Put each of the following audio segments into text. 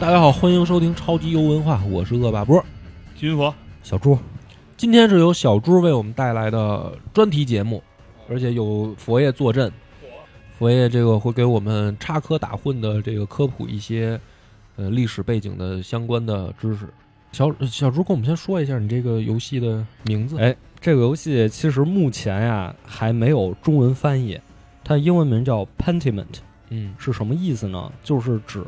大家好，欢迎收听超级游文化，我是恶霸波金佛，小猪。今天是由小猪为我们带来的专题节目，而且有佛爷坐镇。佛爷这个会给我们插科打诨的这个科普一些呃历史背景的相关的知识。小小猪，跟我们先说一下你这个游戏的名字。哎，这个游戏其实目前呀还没有中文翻译，它英文名叫 Pentiment，嗯是什么意思呢？就是指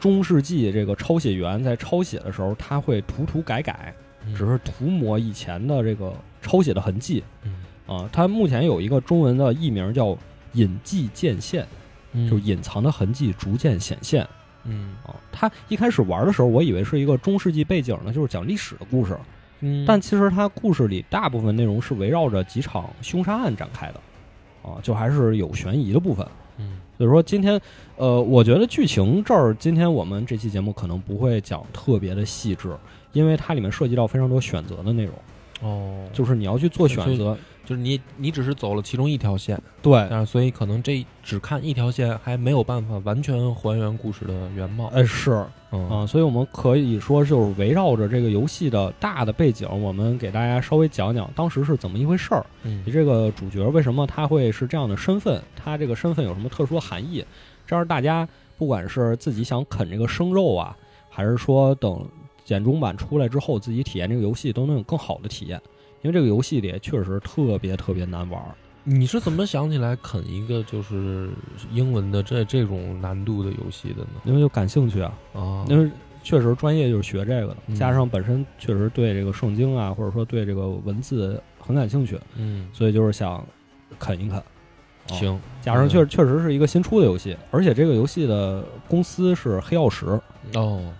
中世纪这个抄写员在抄写的时候，他会涂涂改改，嗯只是涂抹以前的这个抄写的痕迹嗯啊。它目前有一个中文的译名叫“隐迹渐现”，嗯就隐藏的痕迹逐渐显现嗯啊。它一开始玩的时候，我以为是一个中世纪背景呢，就是讲历史的故事。嗯，但其实它故事里大部分内容是围绕着几场凶杀案展开的，啊，就还是有悬疑的部分。所以说今天，呃，我觉得剧情这儿，今天我们这期节目可能不会讲特别的细致，因为它里面涉及到非常多选择的内容，哦，就是你要去做选择。就是你你只是走了其中一条线，对，但是所以可能这只看一条线还没有办法完全还原故事的原貌。哎，是嗯啊，所以我们可以说就是围绕着这个游戏的大的背景，我们给大家稍微讲讲当时是怎么一回事儿。嗯你这个主角为什么他会是这样的身份？他这个身份有什么特殊的含义？这样大家不管是自己想啃这个生肉啊，还是说等简中版出来之后自己体验这个游戏，都能有更好的体验。因为这个游戏里确实特别特别难玩儿。你是怎么想起来啃一个就是英文的这这种难度的游戏的呢？因为就感兴趣啊，啊，因为确实专业就是学这个的，嗯加上本身确实对这个圣经啊，或者说对这个文字很感兴趣，嗯所以就是想啃一啃。哦行，加上确确实是一个新出的游戏，而且这个游戏的公司是黑曜石，哦，哦，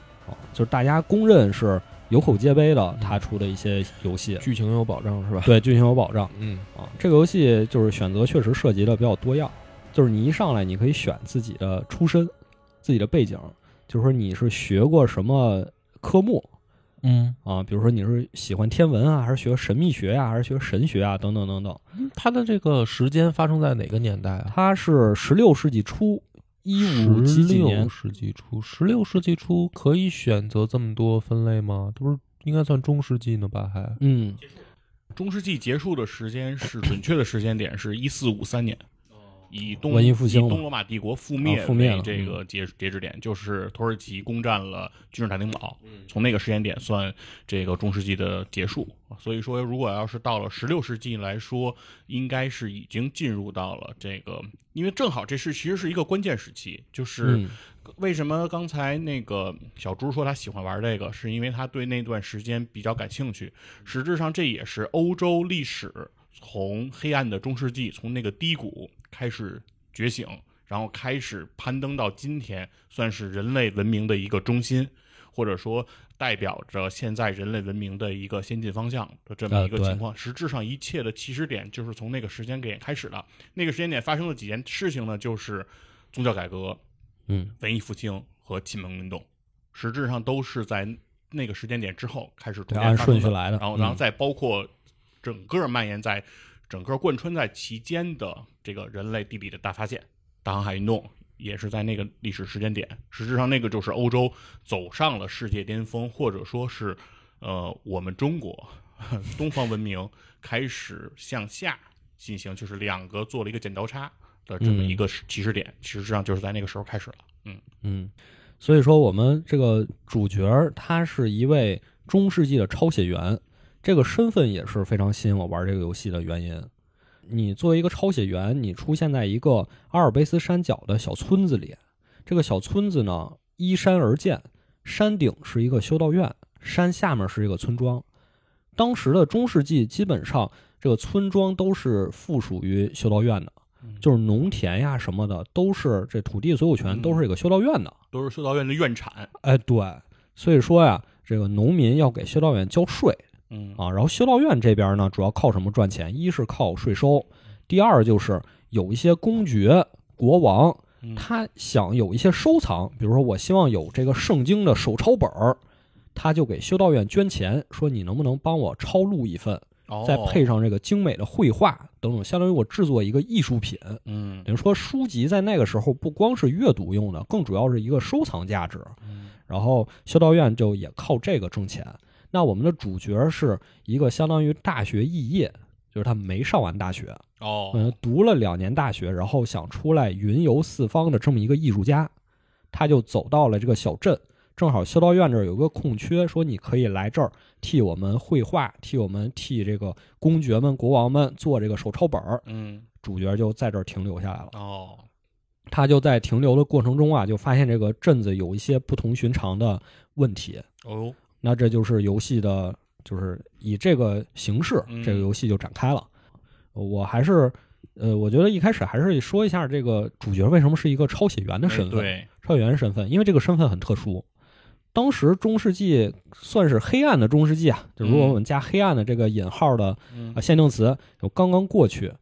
就是大家公认是有口皆碑的嗯，他出的一些游戏，剧情有保障是吧？，对剧情有保障嗯啊。这个游戏就是选择确实涉及的比较多样，就是你一上来你可以选自己的出身、自己的背景，就是说你是学过什么科目嗯，啊，比如说你是喜欢天文啊，还是学神秘学呀、还是学神学啊，等等等等。它的这个时间发生在哪个年代啊？它是十六世纪初，一五几几年16世纪初，十六世纪初可以选择这么多分类吗？这不是应该算中世纪呢吧？还嗯，中世纪结束的时间是准确的时间点是一四五三年，以东文艺复兴以东罗马帝国覆灭啊覆灭这个截截止点，就是土耳其攻占了君士坦丁堡，嗯从那个时间点算这个中世纪的结束。所以说，如果要是到了十六世纪来说，应该是已经进入到了这个，因为正好这是其实是一个关键时期，就是。嗯为什么刚才那个小猪说他喜欢玩这个，是因为他对那段时间比较感兴趣。实质上，这也是欧洲历史从黑暗的中世纪，从那个低谷开始觉醒，然后开始攀登到今天，算是人类文明的一个中心，或者说代表着现在人类文明的一个先进方向的这么一个情况。实质上，一切的起始点就是从那个时间点开始的。那个时间点发生了几件事情呢？就是宗教改革。嗯文艺复兴和启蒙运动，实质上都是在那个时间点之后开始逐渐发生的顺序来的。然后，嗯然后再包括整个蔓延在整个贯穿在其间的这个人类地理的大发现、大航海运动，也是在那个历史时间点。实质上，那个就是欧洲走上了世界巅峰，或者说是呃，我们中国 东方文明开始向下进行，就是两个做了一个剪刀差的这么一个起始点。实质上就是在那个时候开始了。嗯。嗯，所以说我们这个主角他是一位中世纪的抄写员，这个身份也是非常吸引我玩这个游戏的原因。你作为一个抄写员，你出现在一个阿尔卑斯山脚的小村子里，这个小村子呢依山而建，山顶是一个修道院，山下面是一个村庄。当时的中世纪基本上这个村庄都是附属于修道院的，就是农田呀什么的，都是这土地所有权都是这个修道院的。都是修道院的院产。哎，对，所以说呀，这个农民要给修道院交税嗯啊。然后修道院这边呢，主要靠什么赚钱？一是靠税收，第二就是有一些公爵、国王，嗯他想有一些收藏，比如说我希望有这个圣经的手抄本儿，他就给修道院捐钱，说你能不能帮我抄录一份，哦再配上这个精美的绘画等等，相当于我制作一个艺术品。嗯等于说书籍在那个时候不光是阅读用的，更主要是一个收藏价值。嗯然后修道院就也靠这个挣钱。那我们的主角是一个相当于大学肄业，就是他没上完大学，哦，嗯，读了两年大学，然后想出来云游四方的这么一个艺术家，他就走到了这个小镇，正好修道院这儿有个空缺，说你可以来这儿替我们绘画，替我们替这个公爵们、国王们做这个手抄本儿。嗯，主角就在这儿停留下来了。哦，他就在停留的过程中啊，就发现这个镇子有一些不同寻常的问题。哦，那这就是游戏的，就是以这个形式，嗯这个游戏就展开了。我还是，呃，我觉得一开始还是说一下这个主角为什么是一个抄写员的身份，哎对，抄写员身份，因为这个身份很特殊。当时中世纪算是黑暗的中世纪啊，就如果我们加黑暗的这个引号的嗯啊限定词，就刚刚过去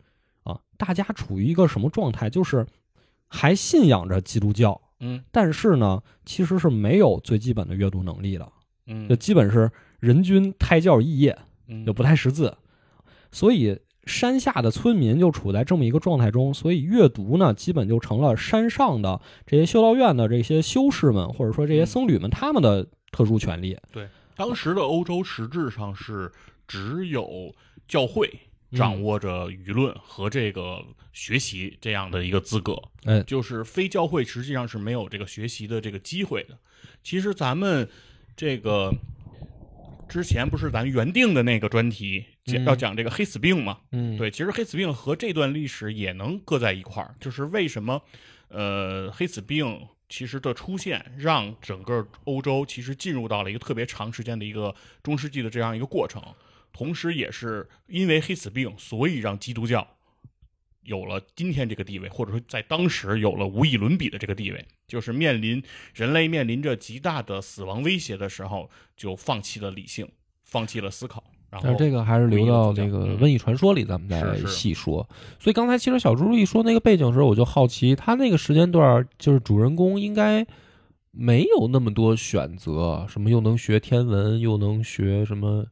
啊，大家处于一个什么状态？就是还信仰着基督教，嗯但是呢，其实是没有最基本的阅读能力的，嗯。就基本是人均胎教肄业，嗯。就不太识字，所以山下的村民就处在这么一个状态中，所以阅读呢，基本就成了山上的这些修道院的这些修士们，或者说这些僧侣们他们的特殊权利。对。当时的欧洲实质上是只有教会嗯。掌握着舆论和这个学习这样的一个资格，嗯就是非教会实际上是没有这个学习的这个机会的。其实咱们这个之前不是咱原定的那个专题讲嗯要讲这个黑死病嘛？嗯，对，其实黑死病和这段历史也能搁在一块儿，就是为什么，呃，黑死病其实的出现，让整个欧洲其实进入到了一个特别长时间的一个中世纪的这样一个过程，同时也是因为黑死病，所以让基督教有了今天这个地位，或者说在当时有了无以伦比的这个地位，就是面临人类面临着极大的死亡威胁的时候，就放弃了理性，放弃了思考，然后但是这个还是留到那个嗯瘟疫传说里，咱们再细说。所以刚才其实小猪一说那个背景的时候，我就好奇，他那个时间段就是主人公应该没有那么多选择，什么又能学天文，又能学什么，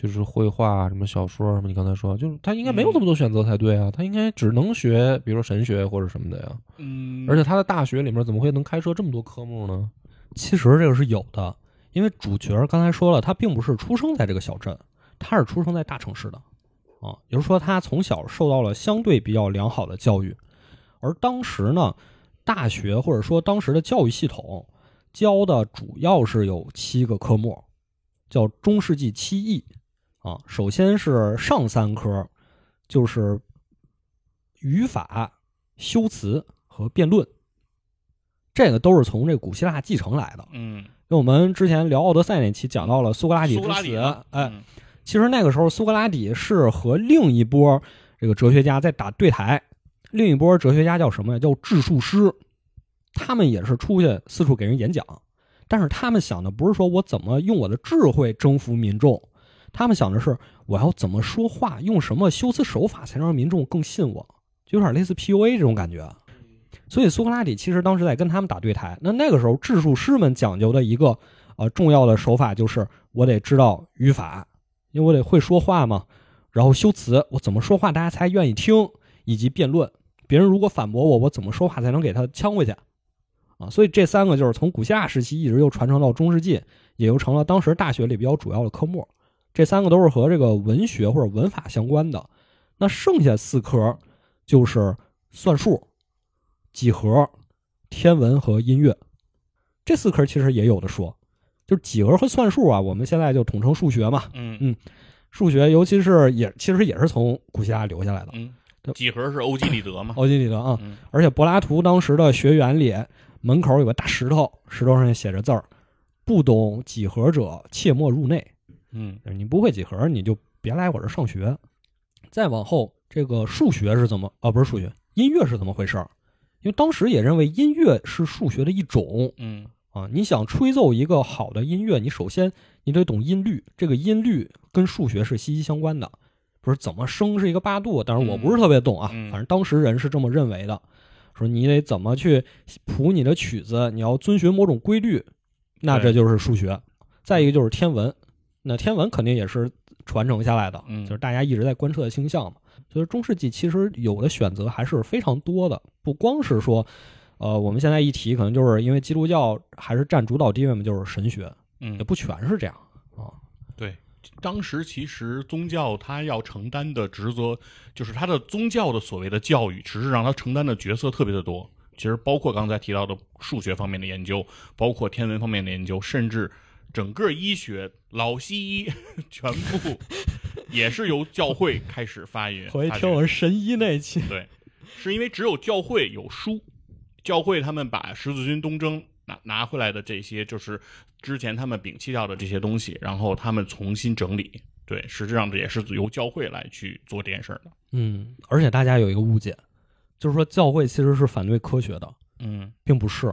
就是绘画、什么小说什么。你刚才说，就是他应该没有这么多选择才对啊，他应该只能学，比如说神学或者什么的呀。嗯，而且他的大学里面怎么会能开设这么多科目呢？其实这个是有的，因为主角刚才说了，他并不是出生在这个小镇，他是出生在大城市的，啊，也就是说他从小受到了相对比较良好的教育，而当时呢，大学或者说当时的教育系统教的主要是有七个科目，叫中世纪七艺，啊，首先是上三科，就是语法、修辞和辩论。这个都是从这古希腊继承来的。嗯，因为我们之前聊《奥德赛》那期讲到了苏格拉底苏格拉之死，底哎，嗯其实那个时候苏格拉底是和另一波这个哲学家在打对台，另一波哲学家叫什么呀？叫智术师，他们也是出去四处给人演讲，但是他们想的不是说我怎么用我的智慧征服民众，他们想的是我要怎么说话，用什么修辞手法才能让民众更信我，就有点类似 PUA 这种感觉。所以苏格拉底其实当时在跟他们打对台。那那个时候智术师们讲究的一个呃重要的手法就是我得知道语法，因为我得会说话嘛。然后修辞，我怎么说话大家才愿意听，以及辩论，别人如果反驳我，我怎么说话才能给他呛回去啊？所以这三个就是从古希腊时期一直又传承到中世纪，也就成了当时大学里比较主要的科目。这三个都是和这个文学或者文法相关的。那剩下四科就是算术、几何、天文和音乐。这四科其实也有的说，就是几何和算术啊，我们现在就统称数学嘛。嗯嗯数学尤其是也其实也是从古希腊留下来的。嗯，几何是欧几里得嘛？欧几里得啊，嗯而且柏拉图当时的学员里门口有个大石头，石头上写着字儿：“不懂几何者，切莫入内。”嗯你不会几何，你就别来我这上学。再往后，这个数学是怎么啊？不是数学，音乐是怎么回事儿？因为当时也认为音乐是数学的一种嗯啊。你想吹奏一个好的音乐，你首先你得懂音律，这个音律跟数学是息息相关的。不是怎么升是一个八度，但是我不是特别懂啊，嗯反正当时人是这么认为的。说你得怎么去谱你的曲子，你要遵循某种规律，那这就是数学。再一个就是天文，那天文肯定也是传承下来的，嗯就是大家一直在观测的星象嘛。就是中世纪其实有的选择还是非常多的，不光是说，呃，我们现在一提，可能就是因为基督教还是占主导地位嘛，就是神学，嗯也，不全是这样啊。对，当时其实宗教它要承担的职责，就是它的宗教的所谓的教育，只是让它承担的角色特别的多。其实包括刚才提到的数学方面的研究，包括天文方面的研究，甚至整个医学、老西医 全部 也是由教会开始发源。回发掘听我神医那期，对，是因为只有教会有书，教会他们把十字军东征拿拿回来的这些，就是之前他们摒弃掉的这些东西，然后他们重新整理。对，实际上这也是由教会来去做这件事儿的。嗯，而且大家有一个误解，就是说教会其实是反对科学的，嗯并不是。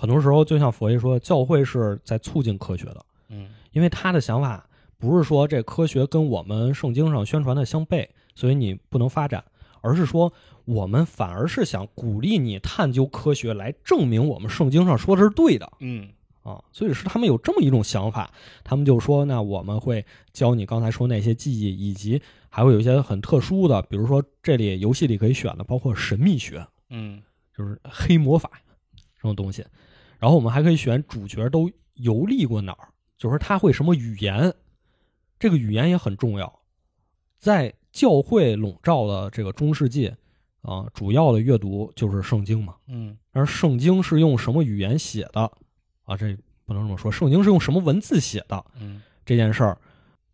很多时候，就像佛爷说，教会是在促进科学的，嗯因为他的想法不是说这科学跟我们圣经上宣传的相悖，所以你不能发展，而是说我们反而是想鼓励你探究科学，来证明我们圣经上说的是对的嗯啊。所以是他们有这么一种想法，他们就说，那我们会教你刚才说那些技艺，以及还会有一些很特殊的，比如说这里游戏里可以选的，包括神秘学，嗯就是黑魔法这种东西。然后我们还可以选主角都游历过哪儿，就是他会什么语言，这个语言也很重要。在教会笼罩的这个中世纪啊，主要的阅读就是圣经嘛。嗯而圣经是用什么语言写的啊？这不能这么说，圣经是用什么文字写的嗯这件事儿，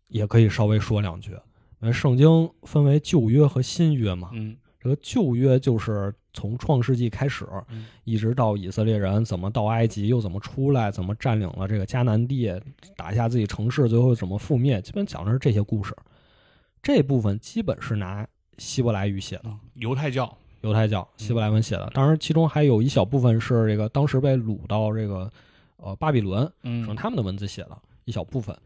也可以稍微说两句。因为圣经分为旧约和新约嘛，嗯这个旧约就是从创世纪开始，嗯一直到以色列人怎么到埃及，又怎么出来，怎么占领了这个迦南地，打下自己城市，最后怎么覆灭，基本讲的是这些故事。这部分基本是拿希伯来语写的，犹太教。犹太教希伯来文写的。当然，其中还有一小部分是这个当时被掳到这个呃巴比伦，嗯用他们的文字写的一小部分。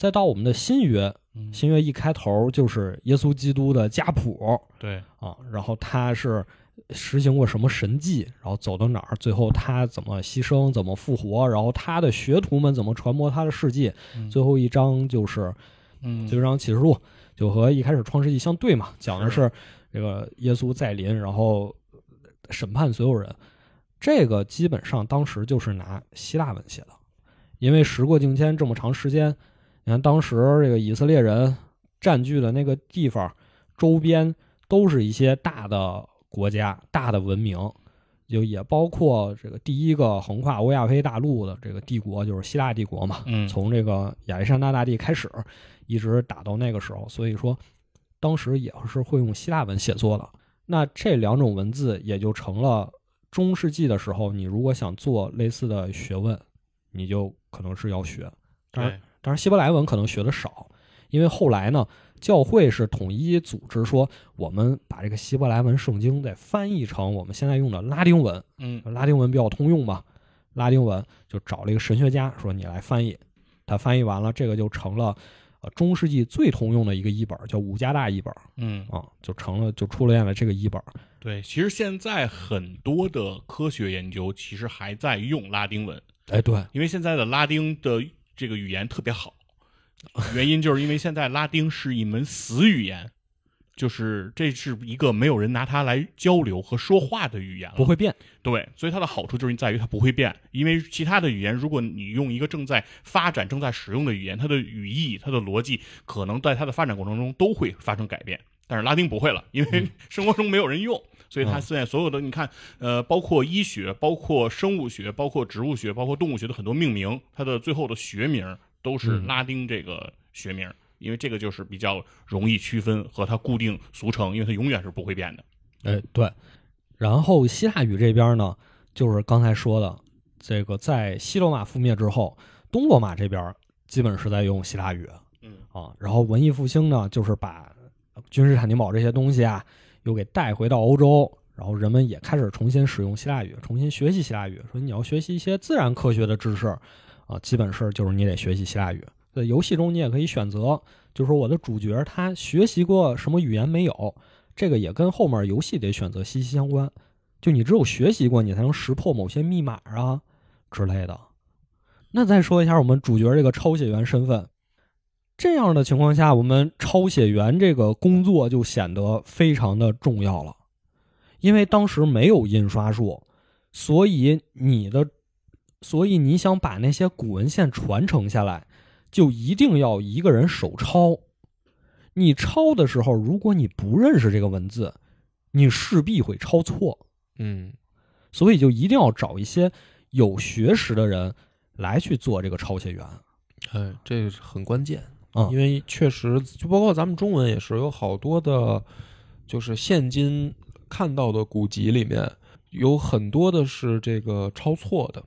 再到我们的新约，嗯。新约一开头就是耶稣基督的家谱，对，啊，然后他是实行过什么神迹，然后走到哪儿，最后他怎么牺牲，怎么复活，然后他的学徒们怎么传播他的事迹。嗯。最后一章就是嗯。最后一章启示录，就和一开始创世纪相对嘛，讲的是这个耶稣再临，然后审判所有人。这个基本上当时就是拿希腊文写的，因为时过境迁这么长时间，你看当时这个以色列人占据的那个地方周边都是一些大的国家、大的文明，就也包括这个第一个横跨欧亚非大陆的这个帝国，就是希腊帝国嘛。嗯从这个亚历山大大帝开始，一直打到那个时候，所以说当时也是会用希腊文写作的。那这两种文字也就成了中世纪的时候，你如果想做类似的学问，你就可能是要学。当然，对，当然希伯来文可能学的少，因为后来呢，教会是统一组织说，我们把这个希伯来文圣经再翻译成我们现在用的拉丁文，嗯。拉丁文比较通用嘛，拉丁文就找了一个神学家说你来翻译，他翻译完了，这个就成了呃中世纪最通用的一个译本，叫五加大译本嗯。啊，就成了就出现了这个译本。对，其实现在很多的科学研究其实还在用拉丁文，哎，对，因为现在的拉丁的这个语言特别好，原因就是因为现在拉丁是一门死语言，就是这是一个没有人拿它来交流和说话的语言了，不会变。对，所以它的好处就是在于它不会变，因为其他的语言，如果你用一个正在发展、正在使用的语言，它的语义、它的逻辑，可能在它的发展过程中都会发生改变。但是拉丁不会了，因为生活中没有人用，所以它嗯现在所有的你看，呃，包括医学、包括生物学、包括植物学、包括动物学的很多命名，它的最后的学名都是嗯拉丁这个学名，因为这个就是比较容易区分和它固定俗称，因为它永远是不会变的。哎，对。然后希腊语这边呢，就是刚才说的，这个在西罗马覆灭之后，东罗马这边基本是在用希腊语嗯啊。然后文艺复兴呢，就是把君士坦丁堡这些东西啊，又给带回到欧洲，然后人们也开始重新使用希腊语，重新学习希腊语。说你要学习一些自然科学的知识啊，基本是就是你得学习希腊语。在游戏中你也可以选择，就是说我的主角他学习过什么语言没有，这个也跟后面游戏得选择息息相关。就你只有学习过，你才能识破某些密码啊之类的。那再说一下我们主角这个抄写员身份，这样的情况下，我们抄写员这个工作就显得非常的重要了，因为当时没有印刷术，所以你的，所以你想把那些古文献传承下来，就一定要一个人手抄。你抄的时候，如果你不认识这个文字，你势必会抄错。嗯所以就一定要找一些有学识的人来去做这个抄写员。哎，这个是很关键，嗯。因为确实就包括咱们中文也是有好多的，就是现今看到的古籍里面有很多的是这个抄错的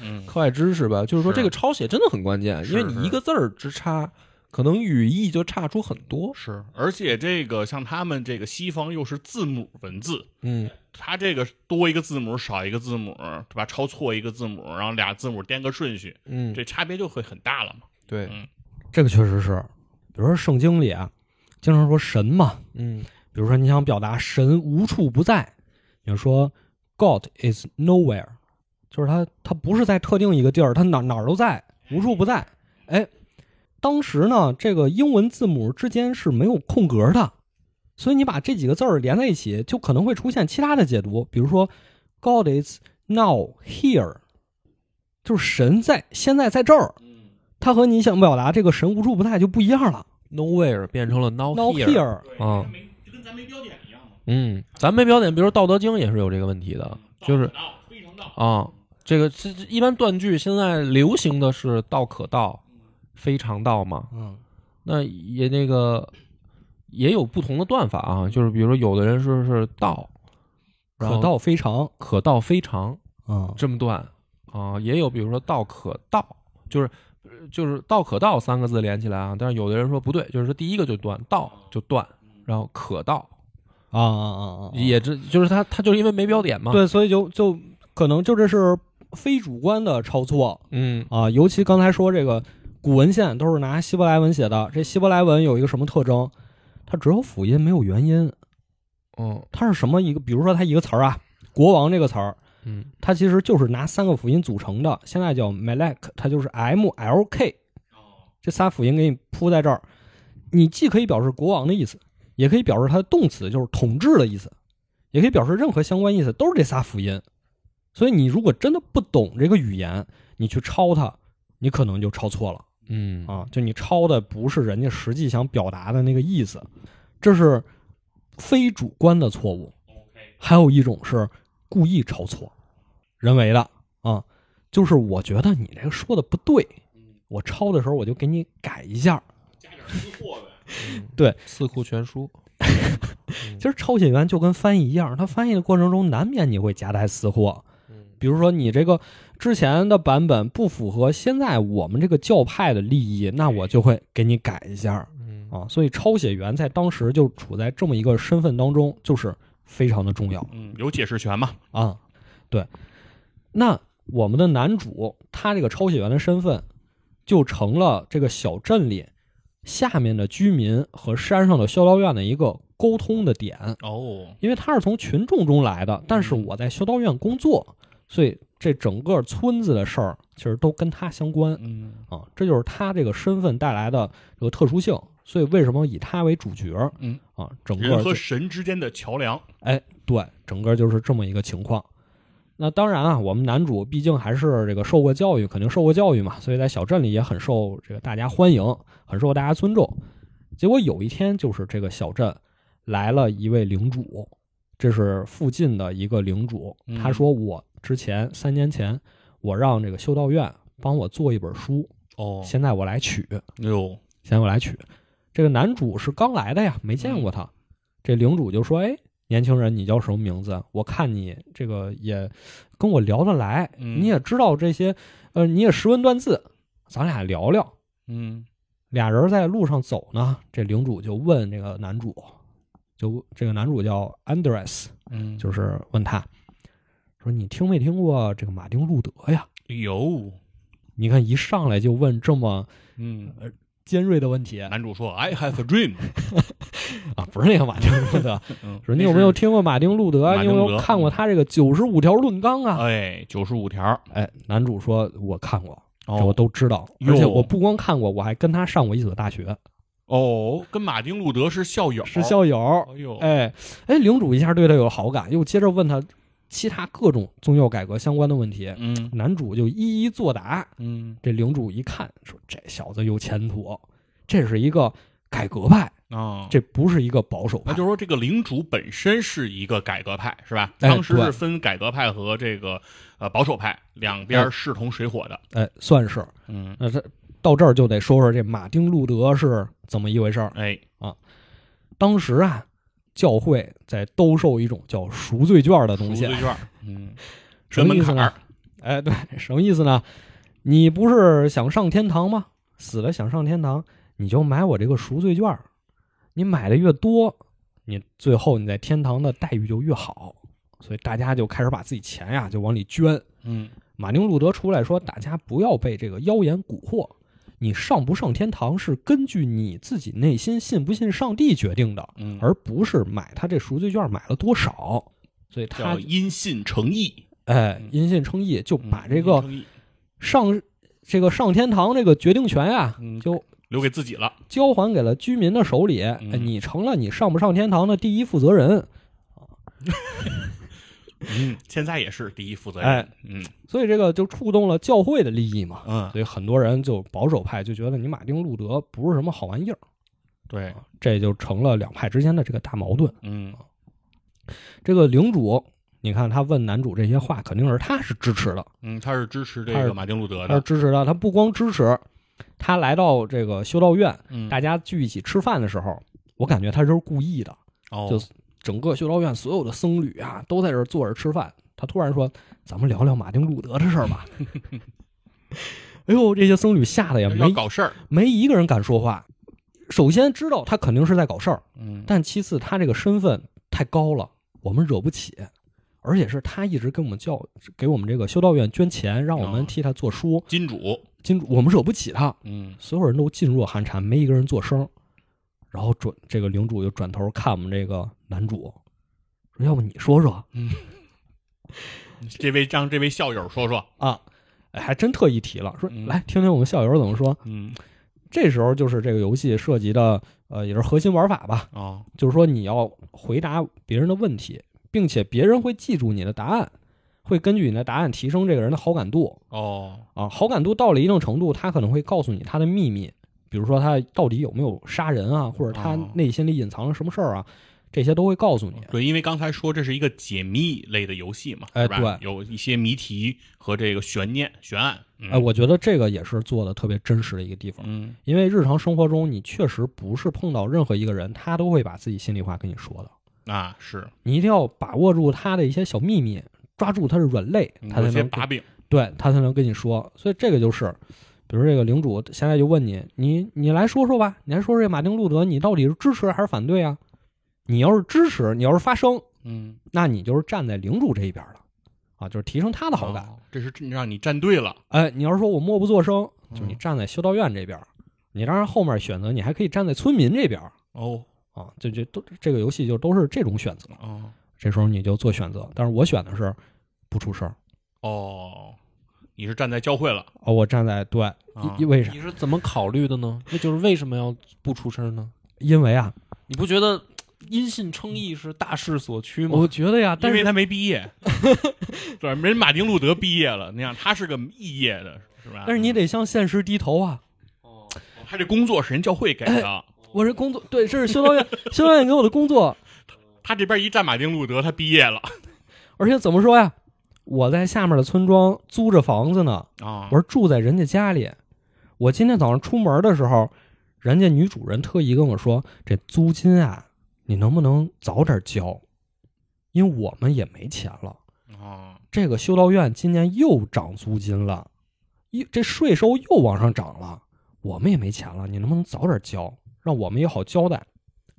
嗯，课外知识吧，就是说这个抄写真的很关键，因为你一个字儿之差，可能语义就差出很多。是，而且这个像他们这个西方又是字母文字，嗯。它这个多一个字母少一个字母，对吧？抄错一个字母，然后俩字母颠个顺序，嗯，这差别就会很大了嘛。对，嗯这个确实是，比如说圣经里啊，经常说神嘛，嗯比如说你想表达神无处不在，你就说 God is nowhere，就是他他不是在特定一个地儿，他哪哪儿都在，无处不在。哎，当时呢，这个英文字母之间是没有空格的，所以你把这几个字儿连在一起，就可能会出现其他的解读，比如说 God is now here，就是神在现在在这儿，它和你想表达这个神无处不在就不一样了。，nowhere 变成了 now Now here。here，对啊就跟咱没标点一样嘛。嗯，咱没标点，比如《道德经》也是有这个问题的，就是啊，这个这这一般断句现在流行的是“道可道，非常道”嘛。嗯那也那个也有不同的断法啊，就是比如说有的人说是道，可道非常，可道非常嗯这么断啊，也有比如说道可道，就是呃就是道可道三个字连起来啊，但是有的人说不对，就是说第一个就断，道就断，然后可道啊啊啊啊，也这就是他他就是因为没标点嘛。，对，所以就就可能就这是非主观的抄错嗯啊，尤其刚才说这个古文献都是拿希伯来文写的，这希伯来文有一个什么特征？它只有辅音没有元音，嗯它是什么一个？比如说它一个词儿啊，国王这个词儿，嗯它其实就是拿三个辅音组成的，现在叫 Malek，它就是 M L K，这仨辅音给你铺在这儿，你既可以表示国王的意思，也可以表示它的动词就是统治的意思，也可以表示任何相关意思，都是这仨辅音。所以你如果真的不懂这个语言，你去抄它，你可能就抄错了嗯啊！就你抄的不是人家实际想表达的那个意思，这是非主观的错误。还有一种是故意抄错，人为的啊，就是我觉得你这个说的不对，我抄的时候我就给你改一下。加点私货呗。对四库全书。其实抄写员就跟翻译一样，他翻译的过程中难免你会夹带私货，嗯比如说你这个之前的版本不符合现在我们这个教派的利益，那我就会给你改一下嗯啊。所以抄写员在当时就处在这么一个身份当中，就是非常的重要。嗯，有解释权嘛？啊，对。那我们的男主他这个抄写员的身份，就成了这个小镇里下面的居民和山上的修道院的一个沟通的点，哦，因为他是从群众中来的，但是我在修道院工作，所以这整个村子的事儿其实都跟他相关嗯啊，这就是他这个身份带来的这个特殊性。所以为什么以他为主角嗯，啊？整个人和神之间的桥梁。哎，对，整个就是这么一个情况。那当然啊，我们男主毕竟还是这个受过教育，肯定受过教育嘛，所以在小镇里也很受这个大家欢迎，很受大家尊重。结果有一天，就是这个小镇来了一位领主，这是附近的一个领主。嗯他说：“我之前三年前，我让这个修道院帮我做一本书，哦现在我来取。”哟，现在我来取。这个男主是刚来的呀，没见过他。这领主就说：“哎，年轻人，你叫什么名字？我看你这个也跟我聊得来，嗯你也知道这些，呃，你也识文断字，咱俩聊聊。”嗯俩人在路上走呢，这领主就问这个男主，就这个男主叫 Andres，嗯，就是问他说：“你听没听过这个马丁路德呀有，？”你看一上来就问这么嗯，尖锐的问题。男主说：“I have a dream。啊，不是那个马丁路德，” 嗯，说你有没有听过马丁路德？你有没有看过他这个九十五条论纲啊？哎，九十五条，哎，男主说：“我看过，我都知道，哟。而且我不光看过，我还跟他上过一所大学，哦，跟马丁路德是校友，是校友。哎呦，哎哎，领主一下对他有好感，又接着问他其他各种宗教改革相关的问题，嗯男主就一一作答。嗯这领主一看，说这小子有前途，这是一个改革派，啊，这不是一个保守派。那就是说，这个领主本身是一个改革派，是吧？哎当时是分改革派和这个呃保守派两边哎势同水火的。哎，算是。嗯，那这到这儿就得说说这马丁路德是怎么一回事儿。哎，啊当时啊，教会在兜售一种叫赎罪券的东西赎罪。券，嗯，什么意思呢？哎，对，什么意思呢？你不是想上天堂吗？死了想上天堂，你就买我这个赎罪券。你买的越多，你最后你在天堂的待遇就越好。所以大家就开始把自己钱呀就往里捐。嗯马丁路德出来说，大家不要被这个妖言蛊惑，你上不上天堂是根据你自己内心信不信上帝决定的，嗯，而不是买他这赎罪券买了多少。所以他要因信诚意，哎嗯因信称义，就把嗯这个上这个上天堂这个决定权呀，嗯就留给自己了。交还给了居民的手里。你成了你上不上天堂的第一负责人。嗯，现在也是第一负责哎人。嗯所以这个就触动了教会的利益嘛。嗯，所以很多人就保守派就觉得你马丁路德不是什么好玩意儿，对，这就成了两派之间的这个大矛盾。嗯这个领主，你看他问男主这些话，肯定是他是支持的，嗯，他是支持这个马丁路德他是的。支持的。他不光支持，他来到这个修道院，嗯，大家聚一起吃饭的时候，我感觉他就是故意的。哦，就整个修道院所有的僧侣啊，都在这儿坐着吃饭。他突然说：“咱们聊聊马丁路德的事儿吧。”哎呦，这些僧侣吓得也没搞事儿。没一个人敢说话。首先知道他肯定是在搞事儿，嗯，但其次他这个身份太高了，我们惹不起。而且是他一直跟我们叫，给我们这个修道院捐钱，让我们哦替他做书。金主。金主，我们惹不起他。嗯所有人都噤若寒蝉，没一个人做声。然后转这个领主就转头看我们这个男主，说：“要不你说说嗯这位让这位校友说说。啊？”哎，还真特意提了，说：“嗯来听听我们校友怎么说。嗯”这时候就是这个游戏涉及的，呃，也是核心玩法吧，哦，就是说你要回答别人的问题，并且别人会记住你的答案，会根据你的答案提升这个人的好感度哦，啊。好感度到了一定程度，他可能会告诉你他的秘密，比如说他到底有没有杀人啊，或者他哦内心里隐藏了什么事儿啊，这些都会告诉你。对，因为刚才说这是一个解密类的游戏嘛，哎对有一些谜题和这个悬念、悬案。嗯哎，我觉得这个也是做的特别真实的一个地方，嗯因为日常生活中你确实不是碰到任何一个人，他都会把自己心里话跟你说的，啊是你一定要把握住他的一些小秘密，抓住他的软肋，他才能把柄。对他才能跟你说。所以这个就是，比如这个领主现在就问你，你你来说说吧，你来说说这马丁路德，你到底是支持还是反对啊？你要是支持，你要是发声，嗯，那你就是站在领主这一边了，啊，就是提升他的好感。哦这是让你站队了。哎，你要是说我默不作声，就是你嗯站在修道院这边，你当然后面选择，你还可以站在村民这边哦啊，这这都这个游戏就都是这种选择。哦这时候你就做选择，但是我选的是不出声哦，你是站在教会了。哦，我站在对，啊因为啥？你是怎么考虑的呢？那就是为什么要不出声呢？因为啊，你不觉得因信称义是大势所趋吗？我觉得呀，但是因为他没毕业，对，人马丁路德毕业了，那样他是个肄业的，是吧？但是你得向现实低头啊！哦，他这工作是人教会给的，我这工作对，这是修道院，修道院给我的工作，他这边一站马丁路德，他毕业了而且怎么说呀？我在下面的村庄租着房子呢，啊我是住在人家家里。我今天早上出门的时候，人家女主人特意跟我说，这租金啊，你能不能早点交？因为我们也没钱了。啊这个修道院今年又涨租金了，一这税收又往上涨了，我们也没钱了，你能不能早点交，让我们也好交代？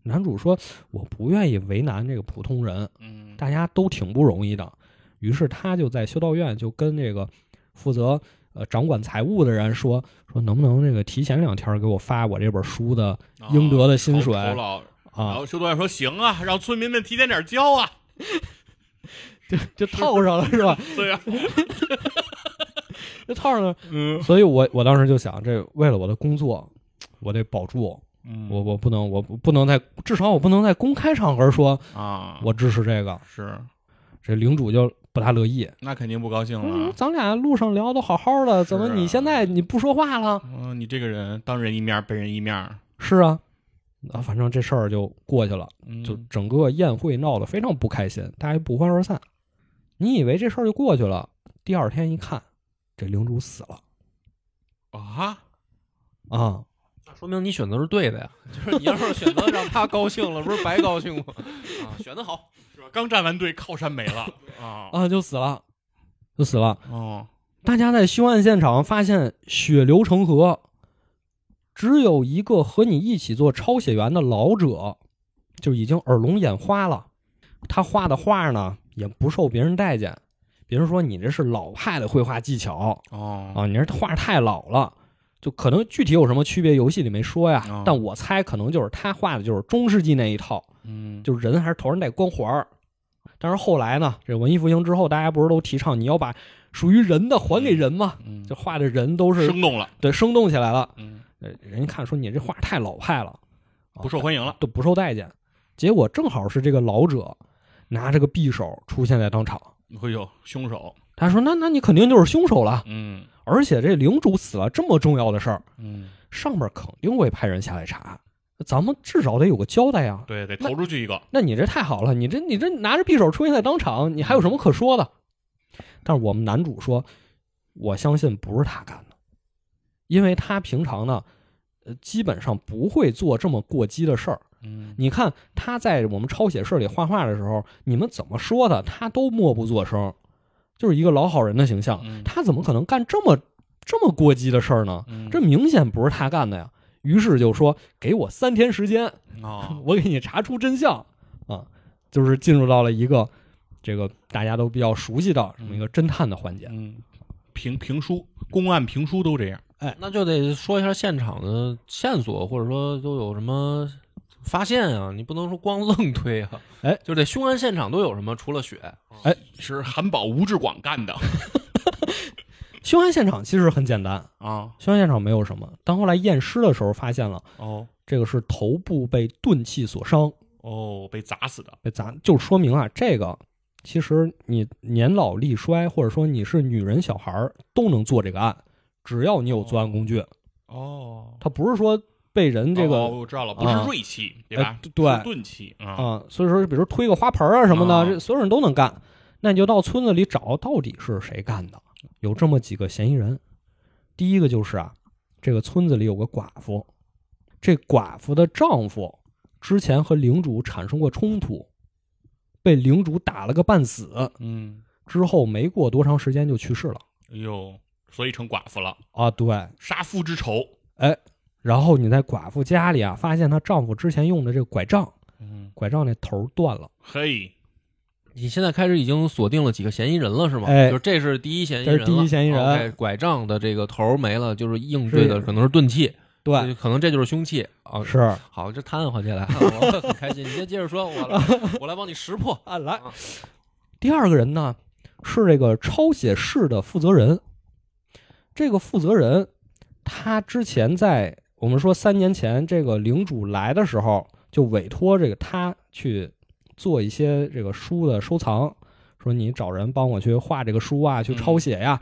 男主说：“我不愿意为难这个普通人，嗯大家都挺不容易的。”于是他就在修道院就跟这个负责呃掌管财务的人说：“说能不能这个提前两天给我发我这本书的应得的薪水啊然啊后修道院说行啊，让村民们提前点交啊。？”就就套上了是吧？对呀，就套上了。嗯所以我我当时就想，这为了我的工作，我得保住。嗯我我不能，我不不能在至少我不能在公开场合说啊，我支持这个。是这领主就不大乐意。那肯定不高兴嗯了，。咱俩路上聊的好好的，怎么你现在你不说话了？嗯，你这个人当人一面背人一面，是啊，啊，反正这事儿就过去了，嗯就整个宴会闹得非常不开心，大家不欢而散。你以为这事儿就过去了，第二天一看，这领主死了啊，啊！那说明你选择是对的呀。就是你要是选择让他高兴了，不是白高兴吗？啊，选的好。是吧？刚站完队，靠山没了啊！啊，就死了，就死了。哦，大家在凶案现场发现血流成河，只有一个和你一起做抄写员的老者，就已经耳聋眼花了。他画的画呢，也不受别人待见，别人说你这是老派的绘画技巧哦，啊，你这画太老了。就可能具体有什么区别，游戏里没说呀，哦但我猜可能就是他画的就是中世纪那一套，嗯，就是人还是头上戴光环儿。但是后来呢，这文艺复兴之后，大家不是都提倡你要把属于人的还给人吗？嗯就画的人都是生动了，对生动起来了。嗯，呃人家看说你这画太老派了，不受欢迎了，都不受待见。结果正好是这个老者拿着个匕首出现在当场，会有凶手，他说：“那那你肯定就是凶手了。嗯而且这领主死了这么重要的事儿，嗯，上面肯定会派人下来查，咱们至少得有个交代呀。对，得投出去一个，那你这太好了，你这你这拿着匕首出现在当场，你还有什么可说的？但是我们男主说，我相信不是他干的，因为他平常呢，呃，基本上不会做这么过激的事儿。嗯，你看他在我们抄写室里画画的时候，你们怎么说的，他都默不作声，就是一个老好人的形象。嗯他怎么可能干这么这么过激的事儿呢？嗯这明显不是他干的呀。于是就说：“给我三天时间，哦，我给你查出真相啊！”就是进入到了一个这个大家都比较熟悉的这么一个侦探的环节。嗯，评评书、公案评书都这样，哎那就得说一下现场的线索，或者说都有什么发现啊？你不能说光愣推啊。哎，就这凶案现场都有什么？除了血，哎是韩宝、吴志广干的 凶案现场其实很简单，啊，凶案现场没有什么。当后来验尸的时候，发现了哦这个是头部被钝器所伤，哦，被砸死的，被砸，就说明啊，这个其实你年老力衰，或者说你是女人、小孩儿都能做这个案，只要你有作案工具。哦，他不是说被人这个哦我知道了，不是啊锐器，对吧哎？对钝器啊，啊，所以说，比如推个花盆啊什么的，所有人都能干。那你就到村子里找，到底是谁干的？有这么几个嫌疑人。第一个就是啊，这个村子里有个寡妇，这寡妇的丈夫之前和领主产生过冲突，被领主打了个半死，嗯，之后没过多长时间就去世了哎呦，所以成寡妇了，啊。对，杀夫之仇，然后你在寡妇家里啊，发现她丈夫之前用的这个拐杖，嗯，拐杖那头断了。嘿，你现在开始已经锁定了几个嫌疑人了，是吗？哎就这是第一嫌疑人了，这是第一嫌疑人拐杖的这个头没了，就是应对的可能是钝器，对，可能这就是凶器啊。是好，这瘫痪起来，我很开心。你先接着说，我来，我来帮你识破。啊，来啊。第二个人呢是这个抄写室的负责人。这个负责人，他之前在我们说三年前这个领主来的时候，就委托这个他去做一些这个书的收藏，说你找人帮我去画这个书啊，去抄写呀。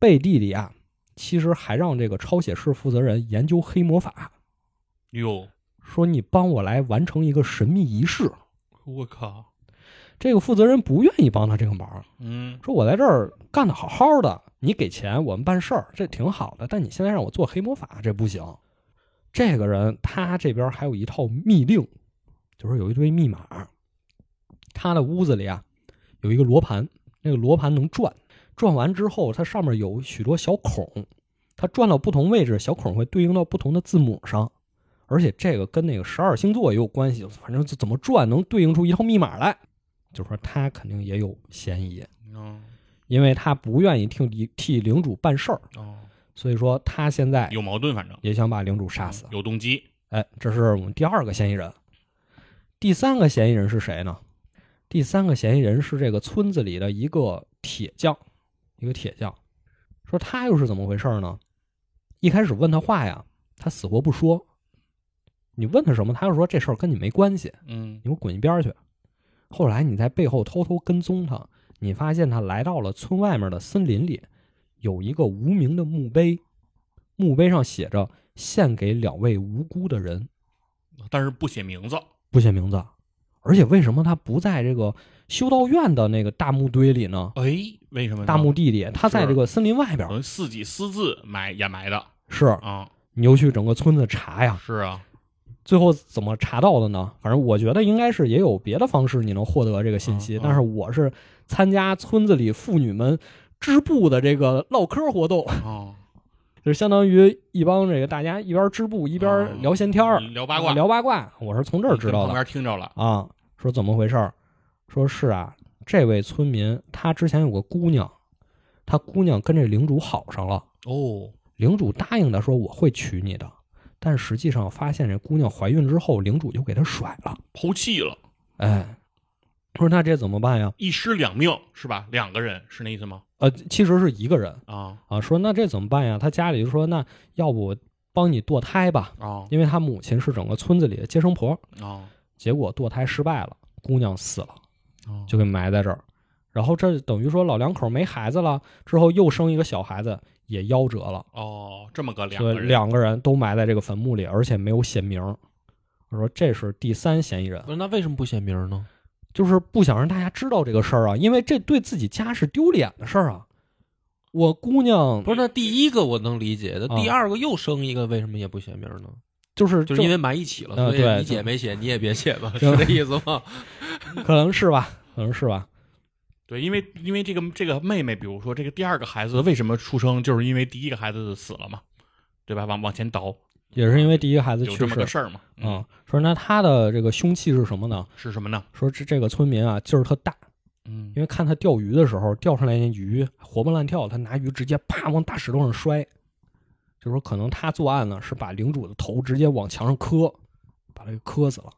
背地里啊，其实还让这个抄写室负责人研究黑魔法，哟，说你帮我来完成一个神秘仪式。我靠，这个负责人不愿意帮他这个忙，嗯，说我在这儿干的好好的，你给钱我们办事儿，这挺好的。但你现在让我做黑魔法，这不行。这个人他这边还有一套密令，就是有一堆密码。他的屋子里啊有一个罗盘，那个罗盘能转，转完之后它上面有许多小孔，它转到不同位置，小孔会对应到不同的字母上。而且这个跟那个十二星座也有关系，反正怎么转能对应出一套密码来，就说他肯定也有嫌疑。嗯，因为他不愿意替替领主办事儿，哦，所以说他现在有矛盾，反正也想把领主杀死。有动机，哎，这是我们第二个嫌疑人。第三个嫌疑人是谁呢？第三个嫌疑人是这个村子里的一个铁匠，一个铁匠。说他又是怎么回事呢？一开始问他话呀，他死活不说。你问他什么，他就说这事儿跟你没关系，嗯你给我滚一边去。后来你在背后偷偷跟踪他，你发现他来到了村外面的森林里，有一个无名的墓碑，墓碑上写着“献给两位无辜的人但是不写名字，”，不写名字。而且为什么他不在这个修道院的那个大墓堆里呢？哎，为什么？大墓地里，他在这个森林外边自己私自埋掩埋的是，啊，你又去整个村子查呀。是啊，最后怎么查到的呢？反正我觉得应该是也有别的方式你能获得这个信息，嗯嗯但是我是参加村子里妇女们织布的这个唠嗑活动，哦，就是相当于一帮这个大家一边织布一边聊闲天儿、嗯聊八卦，聊八卦。我是从这儿知道的旁的边听着了，啊。说怎么回事儿？说是啊，这位村民他之前有个姑娘，他姑娘跟这领主好上了，哦，领主答应他说我会娶你的，但实际上发现这姑娘怀孕之后，领主就给她甩了。抛弃了，哎，说那这怎么办呀？一尸两命是吧？两个人是那意思吗？呃，其实是一个人啊啊。说那这怎么办呀？他家里就说那要不帮你堕胎吧，啊因为他母亲是整个村子里的接生婆。啊结果堕胎失败了，姑娘死了，啊！就给埋在这儿。然后这等于说老两口没孩子了，之后又生一个小孩子，也夭折了。哦，这么个两个人，两个人都埋在这个坟墓里，而且没有写名。我说这是第三嫌疑人不，是那为什么不写名呢？就是不想让大家知道这个事儿啊，因为这对自己家是丢脸的事儿啊。我姑娘不是，那第一个我能理解，的啊第二个又生一个，为什么也不写名呢？就是就是因为埋一起了，所以你姐没写，你也别写吧，是这意思吗？可能是吧，可能是吧。对，因为因为这个这个妹妹，比如说这个第二个孩子为什么出生，就是因为第一个孩子死了嘛，对吧？往往前倒，也是因为第一个孩子去有这么个事儿嘛。嗯、，说那他的这个凶器是什么呢？是什么呢？说这这个村民啊劲儿特大，嗯因为看他钓鱼的时候钓上来那鱼活蹦乱跳，他拿鱼直接啪往大石头上摔，就说可能他作案呢是把领主的头直接往墙上磕，把他给磕死了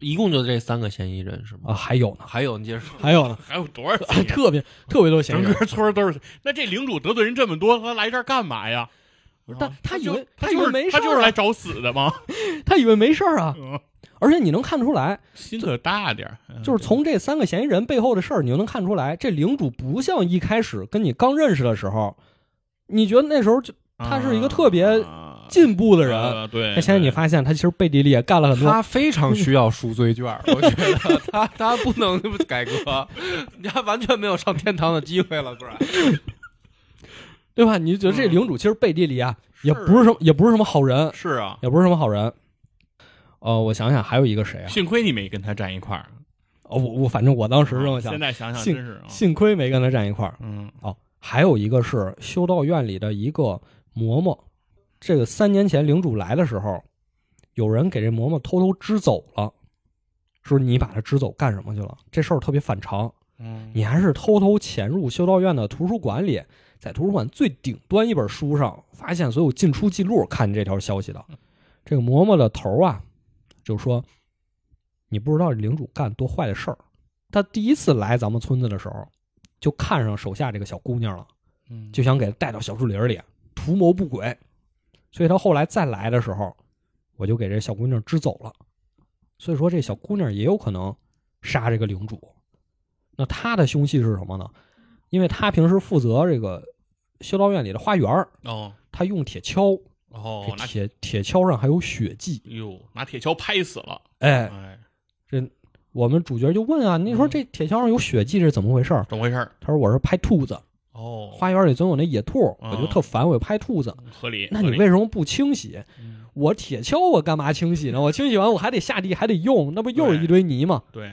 一共就这三个嫌疑人是吗？啊。还有呢，还有你接着说，还有呢，还有多少 嫌疑人？特别特别多嫌疑人。整个村儿都是。那这领主得罪人这么多，他来这儿干嘛呀？但啊他以为他就是他以为没事他就是来找死的吗？他以为没事儿啊，嗯而且你能看出来，心可大点就是从这三个嫌疑人背后的事儿，你就能看出来，这领主不像一开始跟你刚认识的时候，你觉得那时候就他是一个特别啊进步的人。呃对，那现在你发现他其实背地里也干了很多，他非常需要赎罪券，我觉得 他他不能 改革，他完全没有上天堂的机会了，不然。对吧？你就觉得这嗯领主其实背地里啊，也不是什么，也不是什么好人，是啊，也不是什么好人。呃，我想想还有一个谁啊？幸亏你没跟他站一块儿。哦，我我反正我当时这么想现，在想想幸真是啊，幸亏没跟他站一块儿。嗯哦，还有一个是修道院里的一个嬷嬷，这个三年前领主来的时候，有人给这嬷嬷偷偷支走了，说你把她支走干什么去了？这事儿特别反常，嗯，你还是偷偷潜入修道院的图书馆里，在图书馆最顶端一本书上发现所有进出记录，看这条消息的。这个嬷嬷的头啊，就说你不知道领主干多坏的事儿。他第一次来咱们村子的时候，就看上手下这个小姑娘了。嗯就想给她带到小树林里，图谋不轨。所以他后来再来的时候，我就给这小姑娘支走了。所以说，这小姑娘也有可能杀这个领主。那她的凶器是什么呢？因为他平时负责这个修道院里的花园儿，哦他用铁锹，这，哦拿铁铁锹上还有血迹。哟拿铁锹拍死了，哎，这，我们主角就问啊，你说这铁锹上有血迹，是怎么回事儿？怎么回事儿？他说我是拍兔子，哦，花园里总有那野兔，嗯我就特烦，我就拍兔子。合理。那你合理为什么不清洗？嗯我铁锹我干嘛清洗呢？我清洗完我还得下地，还得用，那不又是一堆泥吗？对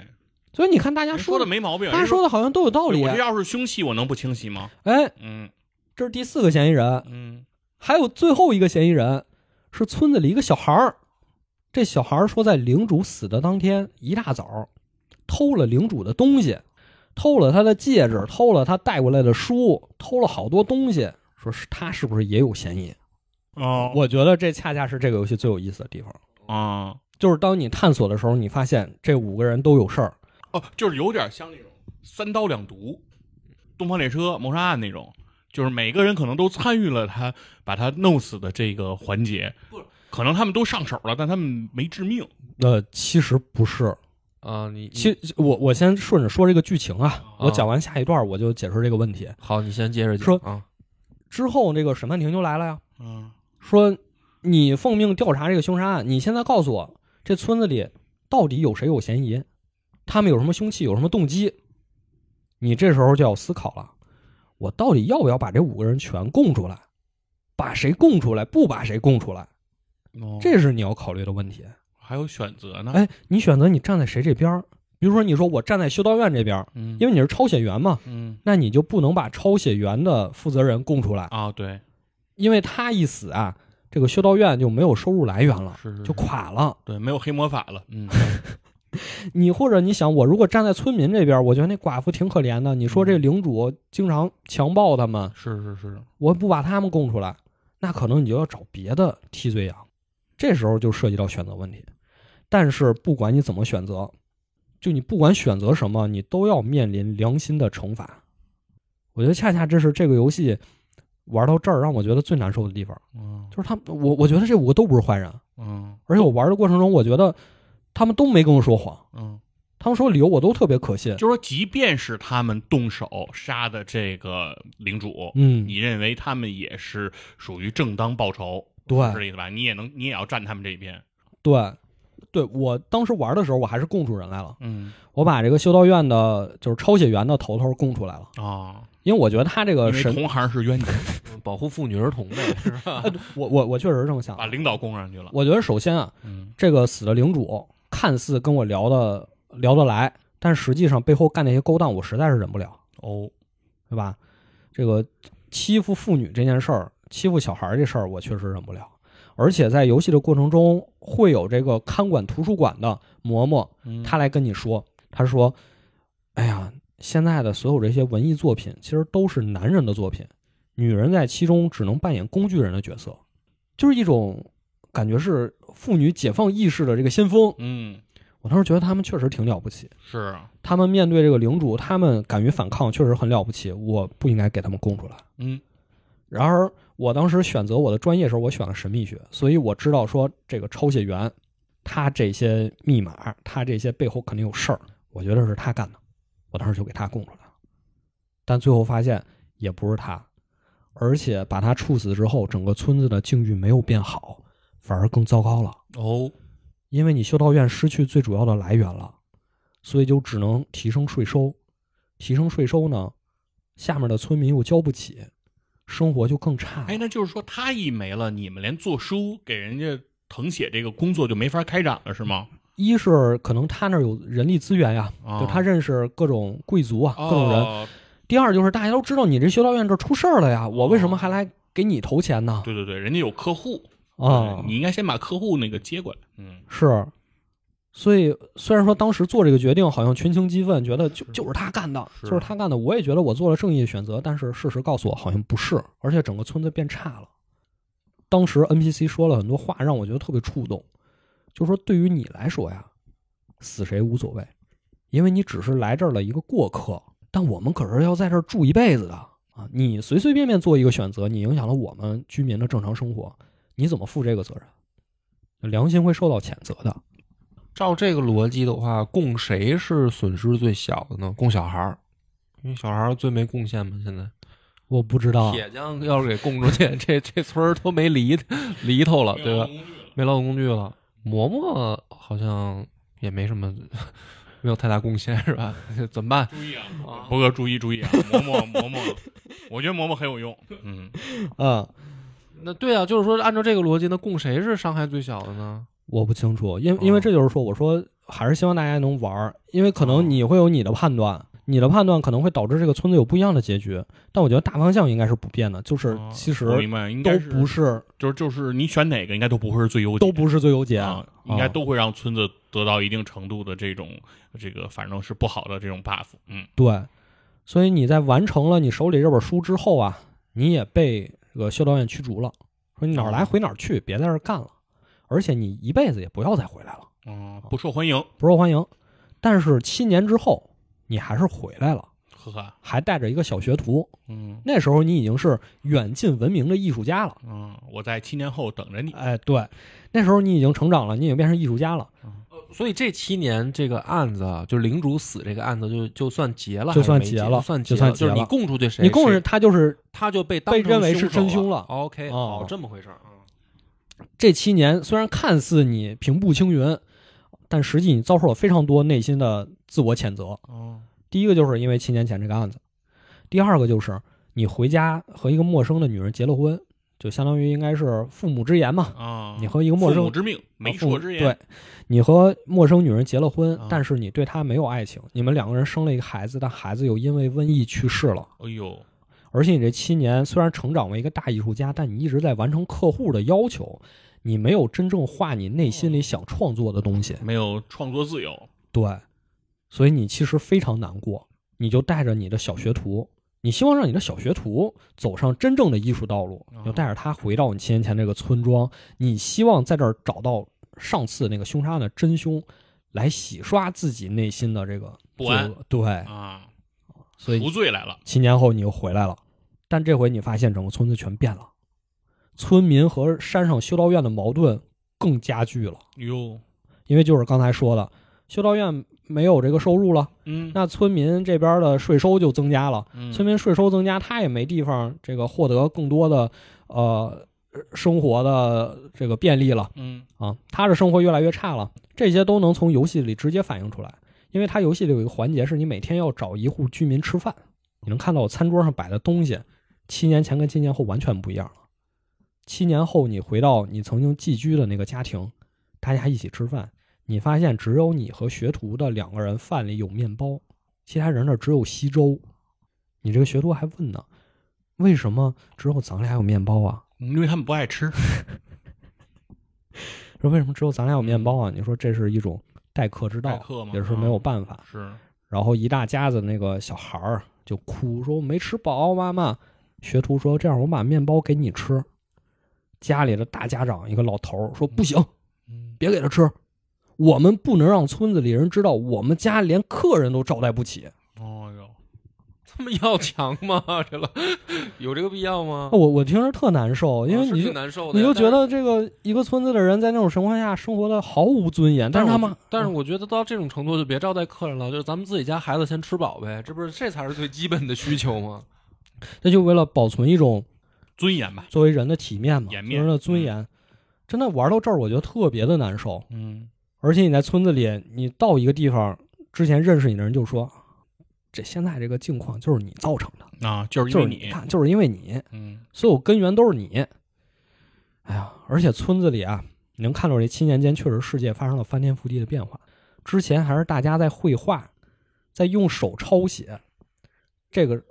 所以你看大家说说的没毛病，大家说的好像都有道理。我这要是凶器，我能不清晰吗？哎，嗯这是第四个嫌疑人，嗯还有最后一个嫌疑人是村子里一个小孩儿。这小孩儿说，在领主死的当天一大早，偷了领主的东西，偷了他的戒指，偷了他带过来的书，偷了好多东西。说是他是不是也有嫌疑？哦我觉得这恰恰是这个游戏最有意思的地方。啊就是当你探索的时候，你发现这五个人都有事儿。哦，就是有点像那种三刀两毒，东方列车谋杀案那种，就是每个人可能都参与了他把他弄死的这个环节，可能他们都上手了，但他们没致命。呃，其实不是，啊，你其实我我先顺着说这个剧情啊，啊我讲完下一段我就解释这个问题。好，你先接着讲说啊。之后那个审判庭就来了呀，嗯说你奉命调查这个凶杀案，你现在告诉我这村子里到底有谁有嫌疑，他们有什么凶器，有什么动机？你这时候就要思考了，我到底要不要把这五个人全供出来？把谁供出来，不把谁供出来，哦这是你要考虑的问题。还有选择呢。哎，你选择你站在谁这边儿？比如说，你说我站在修道院这边因为你是抄写员嘛，嗯那你就不能把抄写员的负责人供出来，啊，对，因为他一死啊，这个修道院就没有收入来源了，是是就垮了。对，没有黑魔法了。嗯 你或者你想，我如果站在村民这边，我觉得那寡妇挺可怜的。你说这领主经常强暴他们，是是是，我不把他们供出来，那可能你就要找别的替罪羊。这时候就涉及到选择问题。但是不管你怎么选择，就你不管选择什么，你都要面临良心的惩罚。我觉得恰恰这是这个游戏玩到这儿让我觉得最难受的地方，嗯就是他们，我我觉得这五个都不是坏人，嗯而且我玩的过程中，我觉得他们都没跟我说谎。嗯，他们说理由我都特别可信。就是说，即便是他们动手杀的这个领主，嗯，你认为他们也是属于正当报仇，对是这意思吧？你也能，你也要站他们这一边。对，对我当时玩的时候，我还是供出人来了。嗯我把这个修道院的，就是抄写员的头头供出来了，啊，因为我觉得他这个神，同行是冤家，嗯 保护妇女儿童呗，是吧？哎我我我确实是这么想。把领导供上去了。我觉得首先啊，嗯这个死的领主看似跟我聊的聊得来，但实际上背后干那些勾当，我实在是忍不了，哦，对吧？这个欺负妇女这件事儿，欺负小孩儿这事儿，我确实忍不了。而且在游戏的过程中，会有这个看管图书馆的嬷嬷，嗯他来跟你说，她说：“哎呀，现在的所有这些文艺作品，其实都是男人的作品，女人在其中只能扮演工具人的角色，就是一种感觉是妇女解放意识的这个先锋。嗯我当时觉得他们确实挺了不起，是啊他们面对这个领主，他们敢于反抗，确实很了不起。我不应该给他们供出来。嗯然而，我当时选择我的专业时候，我选了神秘学，所以我知道说这个抄写员，他这些密码，他这些背后肯定有事儿，我觉得是他干的，我当时就给他供出来了。但最后发现也不是他，而且把他处死之后，整个村子的境遇没有变好，反而更糟糕了。哦因为你修道院失去最主要的来源了，所以就只能提升税收。提升税收呢，下面的村民又交不起，生活就更差。哎，那就是说他一没了，你们连做书给人家誊写这个工作就没法开展了，是吗？一是可能他那儿有人力资源呀，啊就他认识各种贵族啊，各种人。哦第二就是大家都知道你这修道院这儿出事儿了呀，我为什么还来给你投钱呢？对对对，人家有客户啊对，你应该先把客户那个接过来。嗯是，所以虽然说当时做这个决定好像群情激愤，觉得就就是他干的，就是他干的，我也觉得我做了正义的选择，但是事实告诉我好像不是，而且整个村子变差了。当时 NPC 说了很多话，让我觉得特别触动，就说对于你来说呀，死谁无所谓，因为你只是来这儿的一个过客，但我们可是要在这儿住一辈子的啊！你随随便便做一个选择，你影响了我们居民的正常生活，你怎么负这个责任？良心会受到谴责的。照这个逻辑的话，供谁是损失最小的呢？供小孩儿，因为小孩儿最没贡献嘛。现在我不知道，铁匠要是给供出去，这这村儿都没犁犁头了，对吧？没劳动工具了。嬷嬷好像也没什么，没有太大贡献，是吧？怎么办？注意啊，博哥注意注意啊，嬷嬷嬷嬷，我觉得嬷嬷很有用。嗯，嗯，那对啊，就是说按照这个逻辑，那供谁是伤害最小的呢？我不清楚，因因为这就是说，我说还是希望大家能玩儿，因为可能你会有你的判断，你的判断可能会导致这个村子有不一样的结局，但我觉得大方向应该是不变的，就是啊其实我明白，应都不是就是就是你选哪个，应该都不会是最优解，都不是最优解，啊，应该啊都会让村子得到一定程度的这种这个反正是不好的这种 buff。嗯对，所以你在完成了你手里这本书之后啊，你也被这个修道院驱逐了，说你哪儿来回哪儿去，别在这儿干了，而且你一辈子也不要再回来了，嗯，不受欢迎，不受欢迎。但是七年之后，你还是回来了，呵呵，还带着一个小学徒。嗯那时候你已经是远近闻名的艺术家了。嗯，我在七年后等着你。哎，对，那时候你已经成长了，你已经变成艺术家了。所以这七年这个案子啊，就是领主死这个案子就就算结了，就算结了就算结了，就是你供出去谁，你供人他就是他就被被认为是真凶了了。OK，哦这么回事儿啊。这七年虽然看似你平步青云，但实际你遭受了非常多内心的自我谴责。哦，第一个就是因为七年前这个案子，第二个就是你回家和一个陌生的女人结了婚，就相当于应该是父母之言嘛。啊，你和一个陌生父母之命，媒妁之言，对，你和陌生女人结了婚，啊但是你对她没有爱情，你们两个人生了一个孩子，但孩子又因为瘟疫去世了。哎呦，而且你这七年虽然成长为一个大艺术家，但你一直在完成客户的要求，你没有真正画你内心里想创作的东西。没有创作自由，对，所以你其实非常难过。你就带着你的小学徒，你希望让你的小学徒走上真正的艺术道路，就带着他回到你七年前这个村庄，你希望在这儿找到上次那个凶杀案的真凶，来洗刷自己内心的这个不安。对，啊，所以赎罪来了，七年后你又回来了，但这回你发现整个村子全变了，村民和山上修道院的矛盾更加剧了，哟，因为就是刚才说的，修道院没有这个收入了，嗯，那村民这边的税收就增加了，嗯。村民税收增加，他也没地方这个获得更多的呃生活的这个便利了。嗯。啊，他的生活越来越差了，这些都能从游戏里直接反映出来，因为他游戏里有一个环节是你每天要找一户居民吃饭，你能看到我餐桌上摆的东西，七年前跟七年后完全不一样了。七年后你回到你曾经寄居的那个家庭，大家一起吃饭，你发现只有你和学徒的两个人饭里有面包，其他人那儿只有稀粥。你这个学徒还问呢，为什么只有咱俩有面包啊？因为他们不爱吃，说为什么只有咱俩有面包啊？你说这是一种待客之道，也是没有办法。是，然后一大家子那个小孩儿就哭说：“我没吃饱，妈妈。”学徒说：“这样，我把面包给你吃。”家里的大家长一个老头儿说：“不行，嗯，别给他吃，我们不能让村子里人知道我们家连客人都招待不起。哦哟，这么要强吗？这了，有这个必要吗？我我听着特难受，因为你就、难受的，你就觉得这个一个村子的人在那种情况下生活的毫无尊严，但但是他们，但是我觉得到这种程度就别招待客人了，就是咱们自己家孩子先吃饱呗，这不是这才是最基本的需求吗？那就为了保存一种尊严吧，作为人的体面嘛，人的尊严。真的玩到这儿，我觉得特别的难受。嗯，而且你在村子里，你到一个地方之前认识你的人就说，这现在这个境况就是你造成的，啊，就是因就是为你，看，就是因为你，嗯。所有根源都是你。哎呀，而且村子里啊，你能看到这七年间确实世界发生了翻天覆地的变化。之前还是大家在绘画，在用手抄写，这个